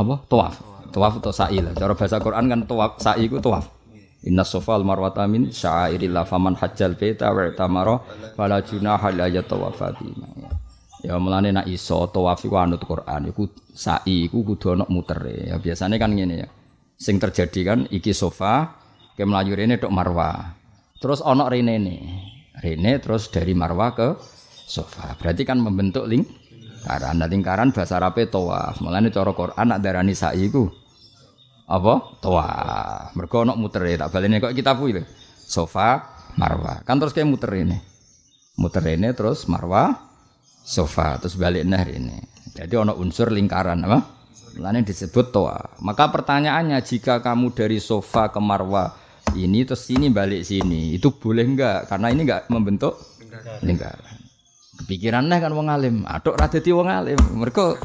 Speaker 1: apa? Tawaf. Tawaf atau sa'i lah. Cara bahasa Quran kan tawaf, sa'i itu tawaf. Inna sofal marwata min syairillah faman hajjal baita wa tamara fala junaha la Ya mulane nak iso tawaf iku anut Quran iku sa'i iku kudu ana mutere. Ya biasanya kan ngene ya. Sing terjadi kan iki sofa ke melayu rene tok marwa. Terus ana rene ne. Rene terus dari marwa ke sofa. Berarti kan membentuk lingkaran. Nah lingkaran bahasa Arabe tawaf. Mulane cara Quran nak darani sa'i iku apa? Tawaf. Mergo ana mutere tak balene kok kita kuwi Sofa marwa. Kan terus kayak muter ini. Muter ini terus marwa sofa terus balik nah ini. Jadi ono unsur lingkaran apa? Lain disebut toa. Maka pertanyaannya jika kamu dari sofa ke marwa ini terus sini balik sini itu boleh enggak? Karena ini enggak membentuk lingkaran. Kepikirannya kan wong alim, aduk radeti wong alim. Mereka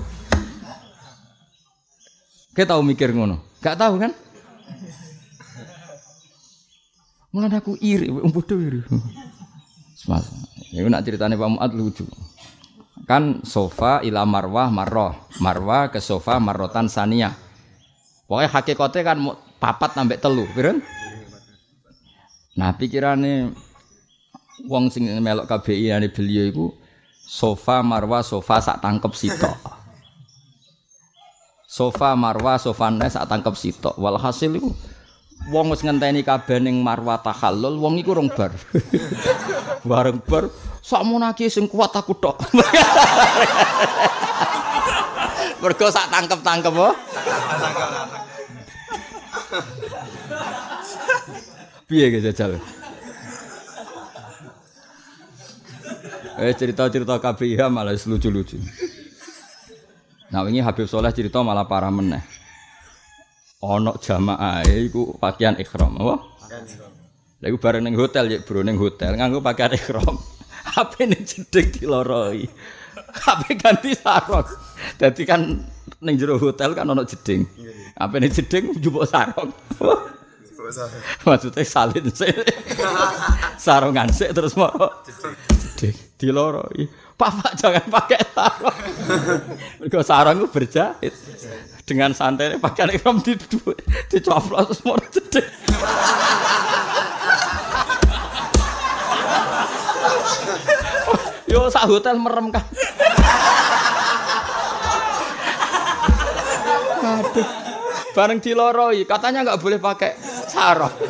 Speaker 1: kita tahu mikir ngono, gak tahu kan? Mulai aku iri, bodoh iri. Semas, ini nak ceritanya Pak Muat lucu. Kan sofa ila marwah marroh, marwah ke sofa marrotan sania. Pokoknya hakikatnya kan papat nambah telu, pirun? Nah, pikirane wong sing melok KBI ane beliau iku sofa marwa sofa sak tangkep sitok. Sofa marwa sofa nes sak tangkep sitok. Walhasil iku wong wis ngenteni kabeh ning marwa tahallul, wong iku rong bar. [laughs] Bareng bar sakmonake sing kuat aku tok. [laughs] Mergo sak tangkep-tangkep oh. Piye ge jajal? Eh cerita-cerita KBIH malah lucu-lucu. Nah ini Habib Soleh cerita malah parah meneh. Ono jamaah iku pakaian ikhram apa? Lha bareng ning hotel ya bro ning hotel nganggo pakaian ikhram. HP [laughs] ning jedeg diloroi. [laughs] HP ganti sarung. Dadi kan ning jero hotel kan ono jeding. HP ning jeding njupuk sarung. [laughs] Maksudnya salin sih. Sarungan sih terus mau jeding diloroi. Papa jangan pakai sarung. [laughs] Mergo sarung itu berjahit. Dengan santai pakai ikram di dicoplos mau jeding. Yo sak hotel merem kan. Aduh. Bareng diloroi, katanya nggak boleh pakai sarung. [laughs]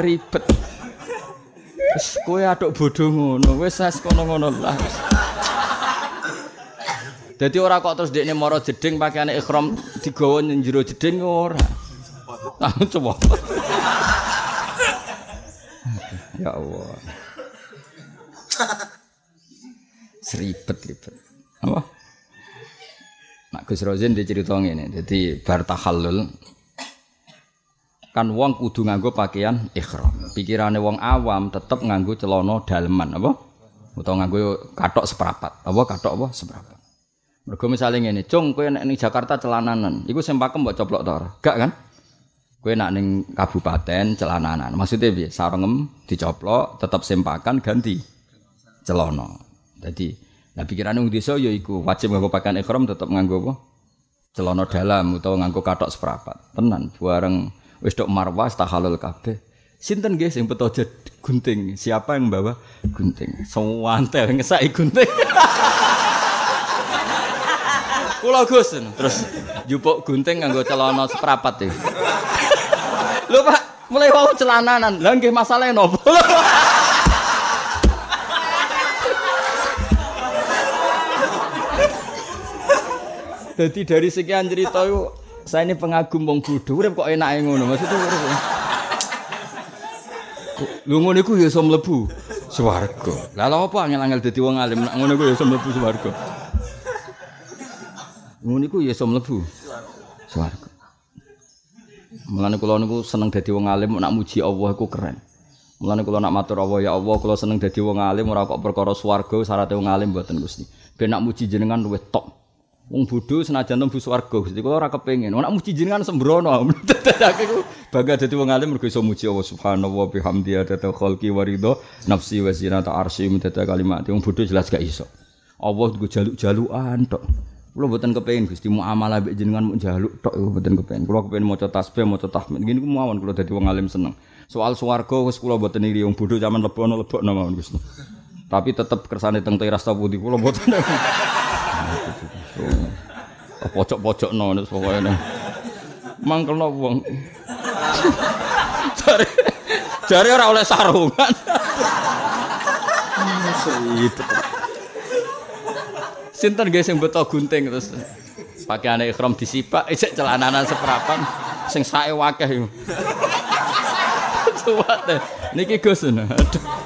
Speaker 1: Ribet. Wis kowe aduk bodho ngono, wis wis kono-ngono lah. Dadi ora kok terus dekne mara jeding pakaiane ikhram digawa ning jero jeding ora. Ah coba. Ya Allah. Seribet ribet. Apa? Nak Gus Rozin dicerita ngene. Dadi bar tahallul kan wong kudu nganggo pakaian ihram. Pikirane wong awam tetep nganggo celana daleman apa? Utawa nganggo katok seperapat. Apa katok apa seperapat. Mergo misale ngene, "Cung, kowe nek ning Jakarta celananan, iku sing pakem mbok coplok ta ora?" Gak kan? Kowe nak ning kabupaten celananan. Maksudnya piye? Sarengem dicoplok, tetep sempakan ganti celana. Jadi, nah pikiran wong desa ya iku wajib nganggo pakaian ihram tetep nganggo apa? Celana dalam utawa nganggo katok seperapat. Tenan, bareng wis tok marwah tahalul kabeh. Sinten nggih sing beto gunting? Siapa yang membawa gunting? Sewantel ngesaki gunting. [laughs] Kula Gus terus jupuk gunting nganggo celana seperapat iki. Lho Pak, mulai wau celananan. Lah nggih masalahe nopo? [laughs] Jadi dari sekian cerita itu saya ini pengagum wong bodho urip kok enake ngono maksudnya urip. Lho ngono iku ya iso mlebu swarga. Lah lha apa angel-angel dadi wong alim nek ngono iku ya iso mlebu swarga. Ngono iku ya iso mlebu swarga. Mulane kula niku seneng dadi wong alim nak muji Allah iku keren. Mulane kula nak matur Allah ya Allah kula seneng dadi wong alim ora kok perkara swarga syaratnya wong alim mboten Gusti. Ben nak muji jenengan luwih top. Wong bodho senajan tembu swarga Gusti kula ora kepengin. Nek muji jenengan sembrono. [laughs] Dadake ku bangga dadi wong alim mergo iso muji Allah Subhanallah bihamdi adata khalqi wa ridho nafsi wa zinata arsy mudada kalimat. Wong bodho jelas gak iso. Allah nggo jaluk-jalukan tok. Kula mboten kepengin Gusti muamalah mbek jenengan mung jaluk tok mboten kepengin. Kula kepengin maca tasbih, maca tahmid. Ngene ku mawon kula dadi wong alim seneng. Soal swarga wis kula mboten iri wong bodho zaman lebono lebokno mawon Gusti. Tapi tetep kersane teng teras ta putih kula mboten. [laughs] Pojok-pojok no, pokoknya nih. Mangkel wong. Jari, jari orang oleh sarungan. Itu. Sinten guys yang betul gunting terus pakaian ikhram disipak, ijek celananan seperapan, sing sae. Suwat deh, niki Gus. Aduh.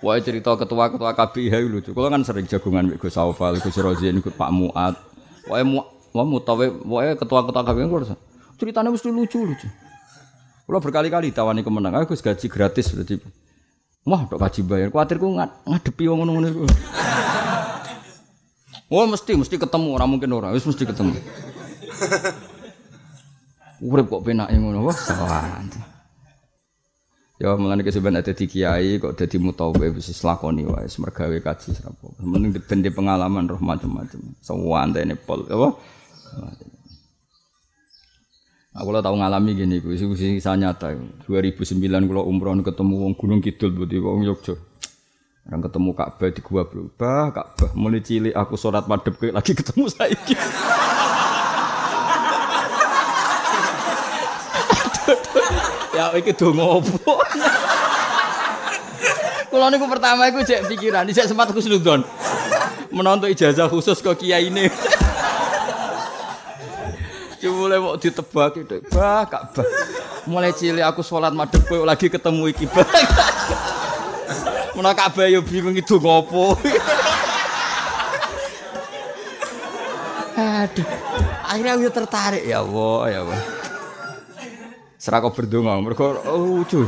Speaker 1: Wah cerita ketua-ketua KBIH lucu. Kalau kan sering jagungan Gus Saufal, Gus Rozin, Gus Pak Muat. Wah mu, wah mutawe, wah ketua-ketua KBIH kulo ceritanya mesti lucu-lucu. Kalau berkali-kali tawani kemenang, aku gaji gratis berarti. Wah, dok gaji bayar. Kuatir ku ngad ngadepi wong ngono-ngono iku. [laughs] Wah mesti mesti ketemu, orang mungkin orang, wis mesti ketemu. [laughs] Urip kok penake ngono, wah sawan. Ya mulane kesuwen ada di kiai kok dadi mutawe wis lakoni wae mergawe kaji sapa. Mending ben pengalaman roh macam-macam. Sewantene pol apa? Aku lah tahu ngalami gini, gue sih kisah nyata. 2009 kalau umroh ketemu wong Gunung Kidul, berarti wong Yogyo. Orang ketemu Ka'bah di gua berubah, Ka'bah mulai cilik aku sholat madep lagi ketemu saya. Ya iki donga opo? Kulo niku pertama iku cek pikiran, cek sempat khusnudon. Menonton ijazah khusus kok kiai ini. Cuma mau ditebak itu, bah Ka'bah. Mulai cilik aku sholat madep lagi ketemu iki bah. Menawa Ka'bah yo bingung itu ngopo. Aduh. Akhirnya aku tertarik ya Allah, ya Allah. Serah kau berdonga, mereka oh, lucu.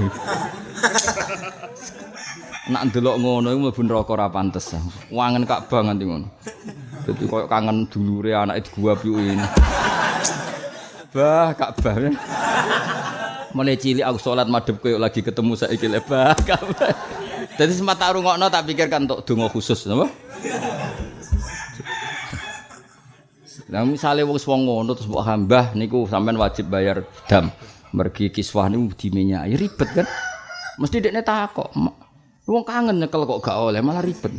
Speaker 1: Nak ndelok ngono iku mlebu neraka ora pantes. Wangen Ka'bah nganti ngono. Dadi koyo kangen dulure anake gua piye ini. Bah. Mulai cilik aku sholat madhep koyo lagi ketemu saiki le bah Ka'bah. Dadi sempat tak rungokno tak pikirkan untuk donga khusus napa? Nah misalnya wong wong ngono terus mbok hambah niku sampean wajib bayar dam. Mergi kiswah niku diminyak ya ribet kan. Mesti dekne takok. Wong kangen nyekel kok gak oleh malah ribet.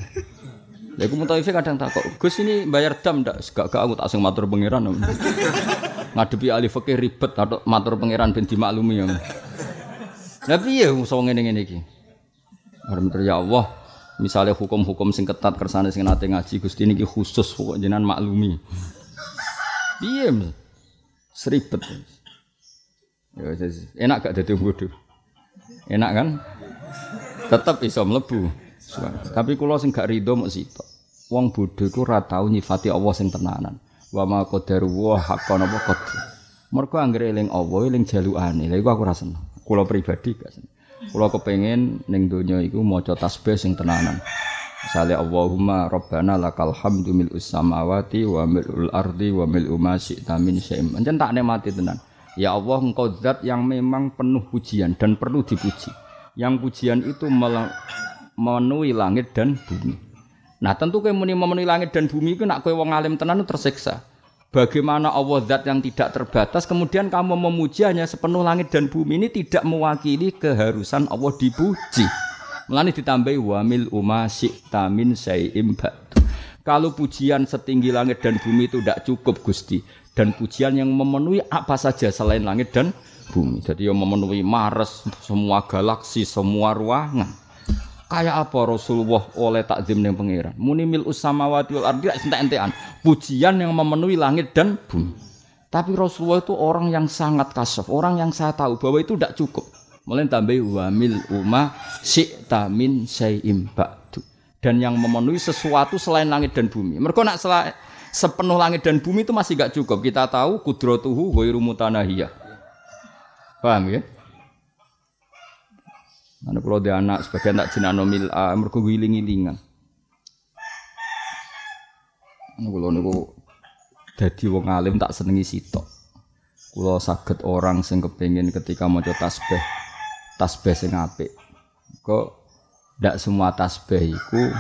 Speaker 1: Lha iku mutawife kadang takok, "Gus ini bayar dam ndak?" Gak gak aku tak sing matur pangeran ngadepi ahli ribet atau matur pangeran ben dimaklumi ya. Lah piye iso ngene-ngene iki? Ya Allah, misalnya hukum-hukum sing ketat kersane sing nate ngaji Gusti niki khusus pokok jenengan maklumi. Piye? Seribet. Ya enak gak dadi bodoh. Enak kan? Tetep iso mlebu. Tapi kula sing gak rido mok sitok. Wong bodho iku ora tau nyifati Allah sing tenanan wa ma qadaru wa haqqan apa qad mergo anggere eling Allah eling jalukane lha iku aku ra seneng pribadi gak seneng kula kepengin ning donya iku maca tasbih sing tenanan Misale Allahumma Rabbana lakal hamdu mil samawati wa milul ardi wa mil ma syi'ta min nikmati tenan. Ya Allah engkau zat yang memang penuh pujian dan perlu dipuji. Yang pujian itu memenuhi langit dan bumi. Nah tentu muni memenuhi langit dan bumi itu nak kowe wong alim tenan tersiksa. Bagaimana Allah zat yang tidak terbatas kemudian kamu memuji hanya sepenuh langit dan bumi ini tidak mewakili keharusan Allah dipuji. Melani ditambahi wamil umma syi'ta min syai'im Kalau pujian setinggi langit dan bumi itu tidak cukup Gusti dan pujian yang memenuhi apa saja selain langit dan bumi. Jadi yang memenuhi Mars, semua galaksi, semua ruangan. Kayak apa Rasulullah oleh takzim ning pangeran? Muni mil usamawati wal ardi entek-entekan. Pujian yang memenuhi langit dan bumi. Tapi Rasulullah itu orang yang sangat kasaf, orang yang saya tahu bahwa itu tidak cukup. Mulai tambah wa mil umma syi'ta min syai'im ba'du. Dan yang memenuhi sesuatu selain langit dan bumi. Mereka nak selain sepenuh langit dan bumi itu masih gak cukup. Kita tahu kudrotuhu ghairu mutanahiyah. Paham ya? Ana kula di anak sebagian tak jenano mil a mergo giling-gilingan. Ana kula niku dadi wong alim tak senengi sitok. Kula saged orang sing kepengin ketika maca tasbih tasbih sing apik. Kok ndak semua tasbih iku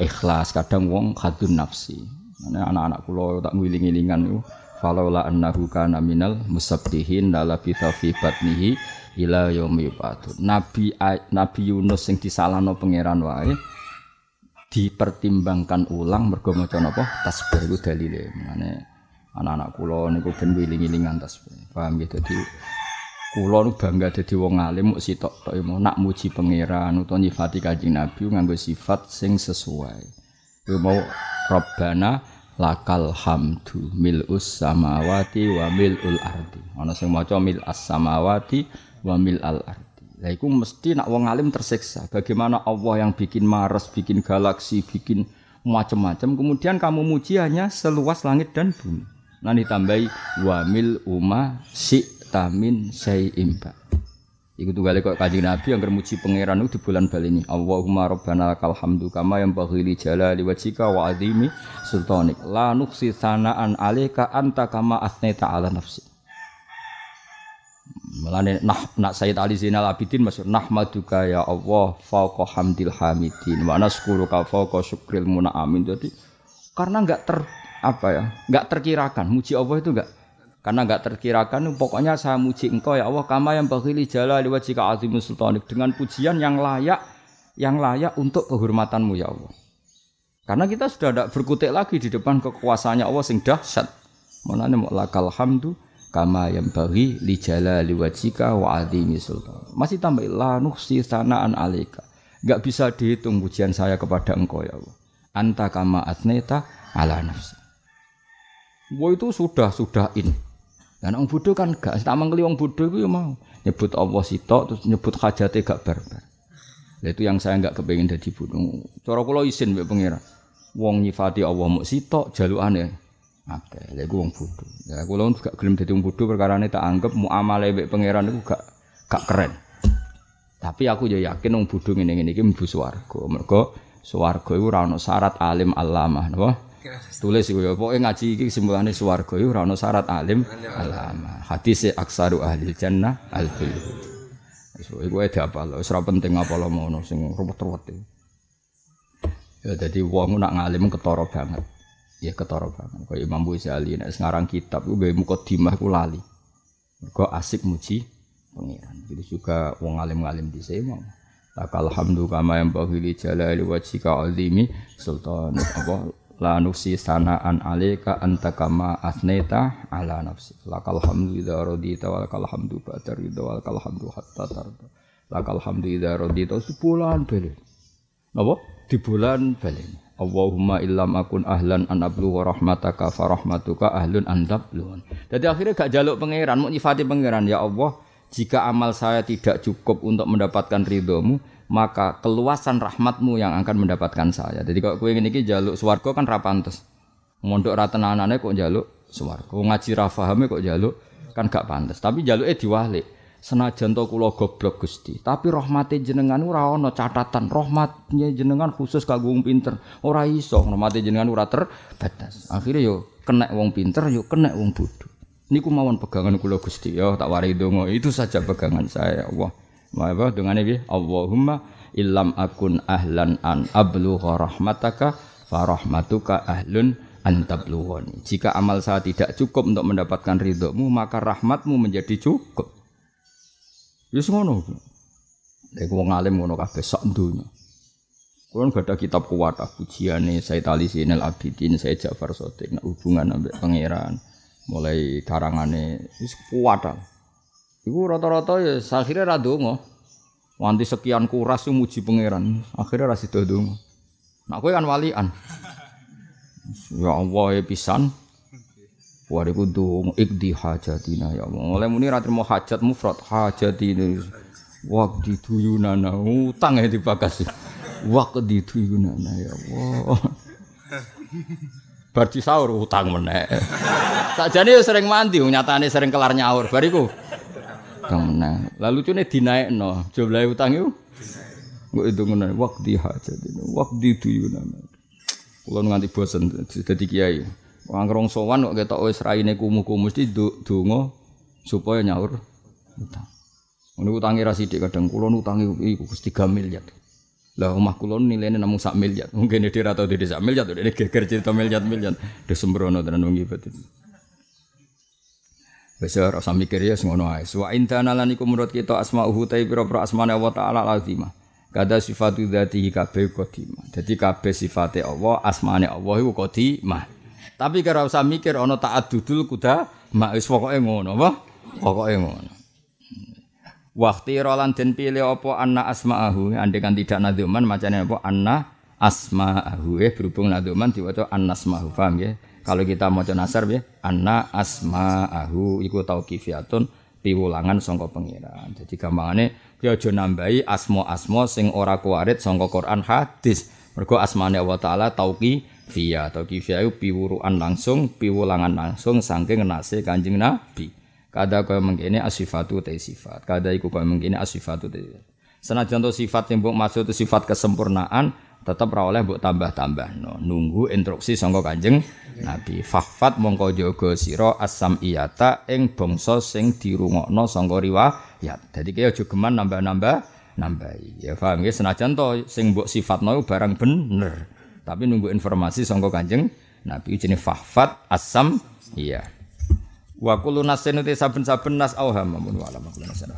Speaker 1: ikhlas, kadang wong khadun nafsi. Anak-anak kula tak ngiling-ilingan niku falaula annahu kana minal musabbihin la fi batnihi ila yaumi Nabi Nabi Yunus sing disalahno pangeran wae dipertimbangkan ulang mergo maca napa tasbih iku dalile. Mane anak-anak kula niku ben wiling-wilingan tasbih. Paham ya dadi kula nu bangga dadi wong alim muk sitok tok nak muji pangeran utawa nyifati Kanjeng Nabi nganggo sifat sing sesuai. Kuwi mau Rabbana lakal hamdu mil'us samawati wa mil'ul ardi. Ana sing maca mil'as samawati wa mil al ardi. Lah iku mesti nak wong alim tersiksa. Bagaimana Allah yang bikin Mars, bikin galaksi, bikin macam-macam, kemudian kamu muji hanya seluas langit dan bumi. Nah ditambahi wa mil uma si tamin syai'im Iku tunggal kok kanjeng Nabi yang muji pangeran itu di bulan Bali ini. Allahumma rabbana lakal hamdu kama yang baghili jalali wajhika wa azimi sultanik. La nuksi sanaan alika anta kama asnaita ala nafsi. Mulane nah nak Sayyid Ali Zainal Abidin maksud nahmaduka ya Allah fauqa hamdil hamidin wa naskuruka fauqa syukril munaamin. Jadi karena enggak ter apa ya? Enggak terkirakan muji Allah itu enggak Karena nggak terkirakan, pokoknya saya muji engkau ya Allah, kama yang baghili jala lewat jika azimus sultanik dengan pujian yang layak, yang layak untuk kehormatanmu ya Allah. Karena kita sudah tidak berkutik lagi di depan kekuasaannya Allah sing dahsyat. Mana nih lakal hamdu kama yang bagi li jala jika wa azimi sultan. Masih tambah la nuhsi sanaan alika. Gak bisa dihitung pujian saya kepada engkau ya Allah. Anta kama asneta ala nafsi. Wah itu sudah sudah ini. Dan orang bodoh kan gak tak mengkeli orang bodoh itu ya mau nyebut Allah sitok terus nyebut hajatnya gak barbar. Nah, itu yang saya nggak kepengen jadi bodoh. Cara kula isin mbek pangeran. Wong nyifati Allah mau sitok jalukane akeh. Lha iku wong bodoh. Ya kula gak gelem dadi wong perkara tak anggap muamale mbek pangeran itu gak gak keren. Tapi aku ya yakin wong bodoh ngene-ngene iki mlebu swarga. Mergo swarga iku ora ana syarat alim alamah, napa? Tulis iku ya pokoke ngaji iki kesimpulane swarga iku ora ono syarat alim alama. Hadis aksaru ahli jannah al So iku diapal, wis ora penting apa lo ngono sing ruwet-ruwet Ya dadi wong nak ngalim ketara banget. Ya ketara banget. Kaya Imam Ghazali nek ngarang kitab iku gawe mukadimah ku lali. Mergo asik muji pengiran. Jadi juga wong alim-alim dhisik mau. Lakal hamdu kama yang bahili jalali wajhika azimi sultan apa la nusi sanaan alika anta kama asneta ala nafsi. Lakal hamdu idza radita wal kal hamdu ba'da ridha wal kal hamdu hatta tarda. Lakal hamdu idza radita sebulan beli. Napa di bulan beli. Allahumma illam akun ahlan an ablu wa rahmataka fa rahmatuka ahlun an tabluhun jadi akhirnya gak jaluk pangeran mau nyifati pangeran. Ya Allah jika amal saya tidak cukup untuk mendapatkan ridhomu maka keluasan rahmatmu yang akan mendapatkan saya. Jadi kalau kue ini jaluk swargo kan rapantes. Mondok ratenanane kok jaluk swargo. Ngaji rafahame kok jaluk kan gak pantas. Tapi jaluk eh diwalik. Senajan to kula goblok Gusti, tapi rahmate jenengan ora ana catatan. Rahmatnya jenengan khusus kanggo wong pinter. Ora iso rahmate jenengan ora terbatas. Akhirnya yo kena wong pinter, yo kena wong bodoh. Niku mawon pegangan kula Gusti ya, tak wari donga. Itu saja pegangan saya, Allah. Dengan ini? Allahumma illam akun ahlan an ablugha rahmataka fa rahmatuka ahlun an tablughani. Jika amal saya tidak cukup untuk mendapatkan ridhomu, maka rahmatmu menjadi cukup. Wis ngono. Nek wong alim ngono kabeh sak donya. Kulon gak ada kitab kuat pujiane saya tali sinel abidin saya Ja'far Sotik nah, hubungan ambek pangeran mulai karangane wis kuat Iku rata-rata ya akhirnya ra donga. Wanti sekian kuras muji pangeran, akhirnya ra sida donga. Nak kowe kan walian. Ya Allah ya pisan. Wariku donga ikdi hajatina ya Allah. Oleh muni ra trimo hajat mufrad hajatina. Waqdi duyunana utang ya dibakas. Waqdi duyunana ya Allah. Bar sahur utang meneh. Sakjane ya sering mandi, nyatane sering kelar nyaur. Bariku kang menang. Lalu cune dinaikno, jumlah utang itu Mbok itu ngono waqti hajat ini, waqti duyunan. Kula nganti bosen dadi kiai. Wong rong sowan kok ketok wis raine kumuh-kumuh mesti donga supaya nyaur utang. Ngono utange ra sithik kadang kula utange iku Gusti 3 miliar. Lah omah kula nilainya namung sak miliar. Mungkin dia ra tau dhewe sak miliar, dia geger cerita miliar-miliar. Desembrono tenan wong iki Wis ora mikir ya ngono ae. Wa indana lan iku menurut kita asmauhu ta pira-pira asmane Allah taala lazimah. Kada sifatu dzatihi kabeh qadimah. Dadi kabeh sifate Allah, asmane Allah iku qadimah. Tapi kira usah mikir ana ta'addudul kuda mak wis pokoke ngono apa? Pokoke ngono. Waktu rolan den pilih apa anna asma'ahu andai kan tidak nadzuman macamnya apa anna asma'ahu eh berhubung nadzuman diwaca annasma'ahu paham ya kalau kita mau nasar ya, anna asma'ahu iku tauqifiyatun piwulangan sangka pengiran. Jadi gampangane ya aja nambahi asma-asma sing ora kuwarit sangka Quran hadis. Mergo asmane Allah taala tauqifiyah. Tauqifiyah iku piwuruan langsung, piwulangan langsung saking nase Kanjeng Nabi. Kada kaya mengkene asifatu te sifat. Kada iku kaya mengkene asifatu te. Senajan to sifat yang maksud itu sifat kesempurnaan, tetap ra oleh mbok tambah-tambah no. nunggu instruksi sangka Kanjeng Nabi. Fahfat mongko jaga sira asam iyata ing bangsa sing dirungokno sangka riwayat. Dadi kaya aja geman nambah-nambah nambahi. Ya paham ya senajan to sing mbok sifatno barang bener. Tapi nunggu informasi sangka Kanjeng Nabi. Jenenge fahfat asam iya Wa kullu nasin saben-saben nas auham mun wala kullu nasin.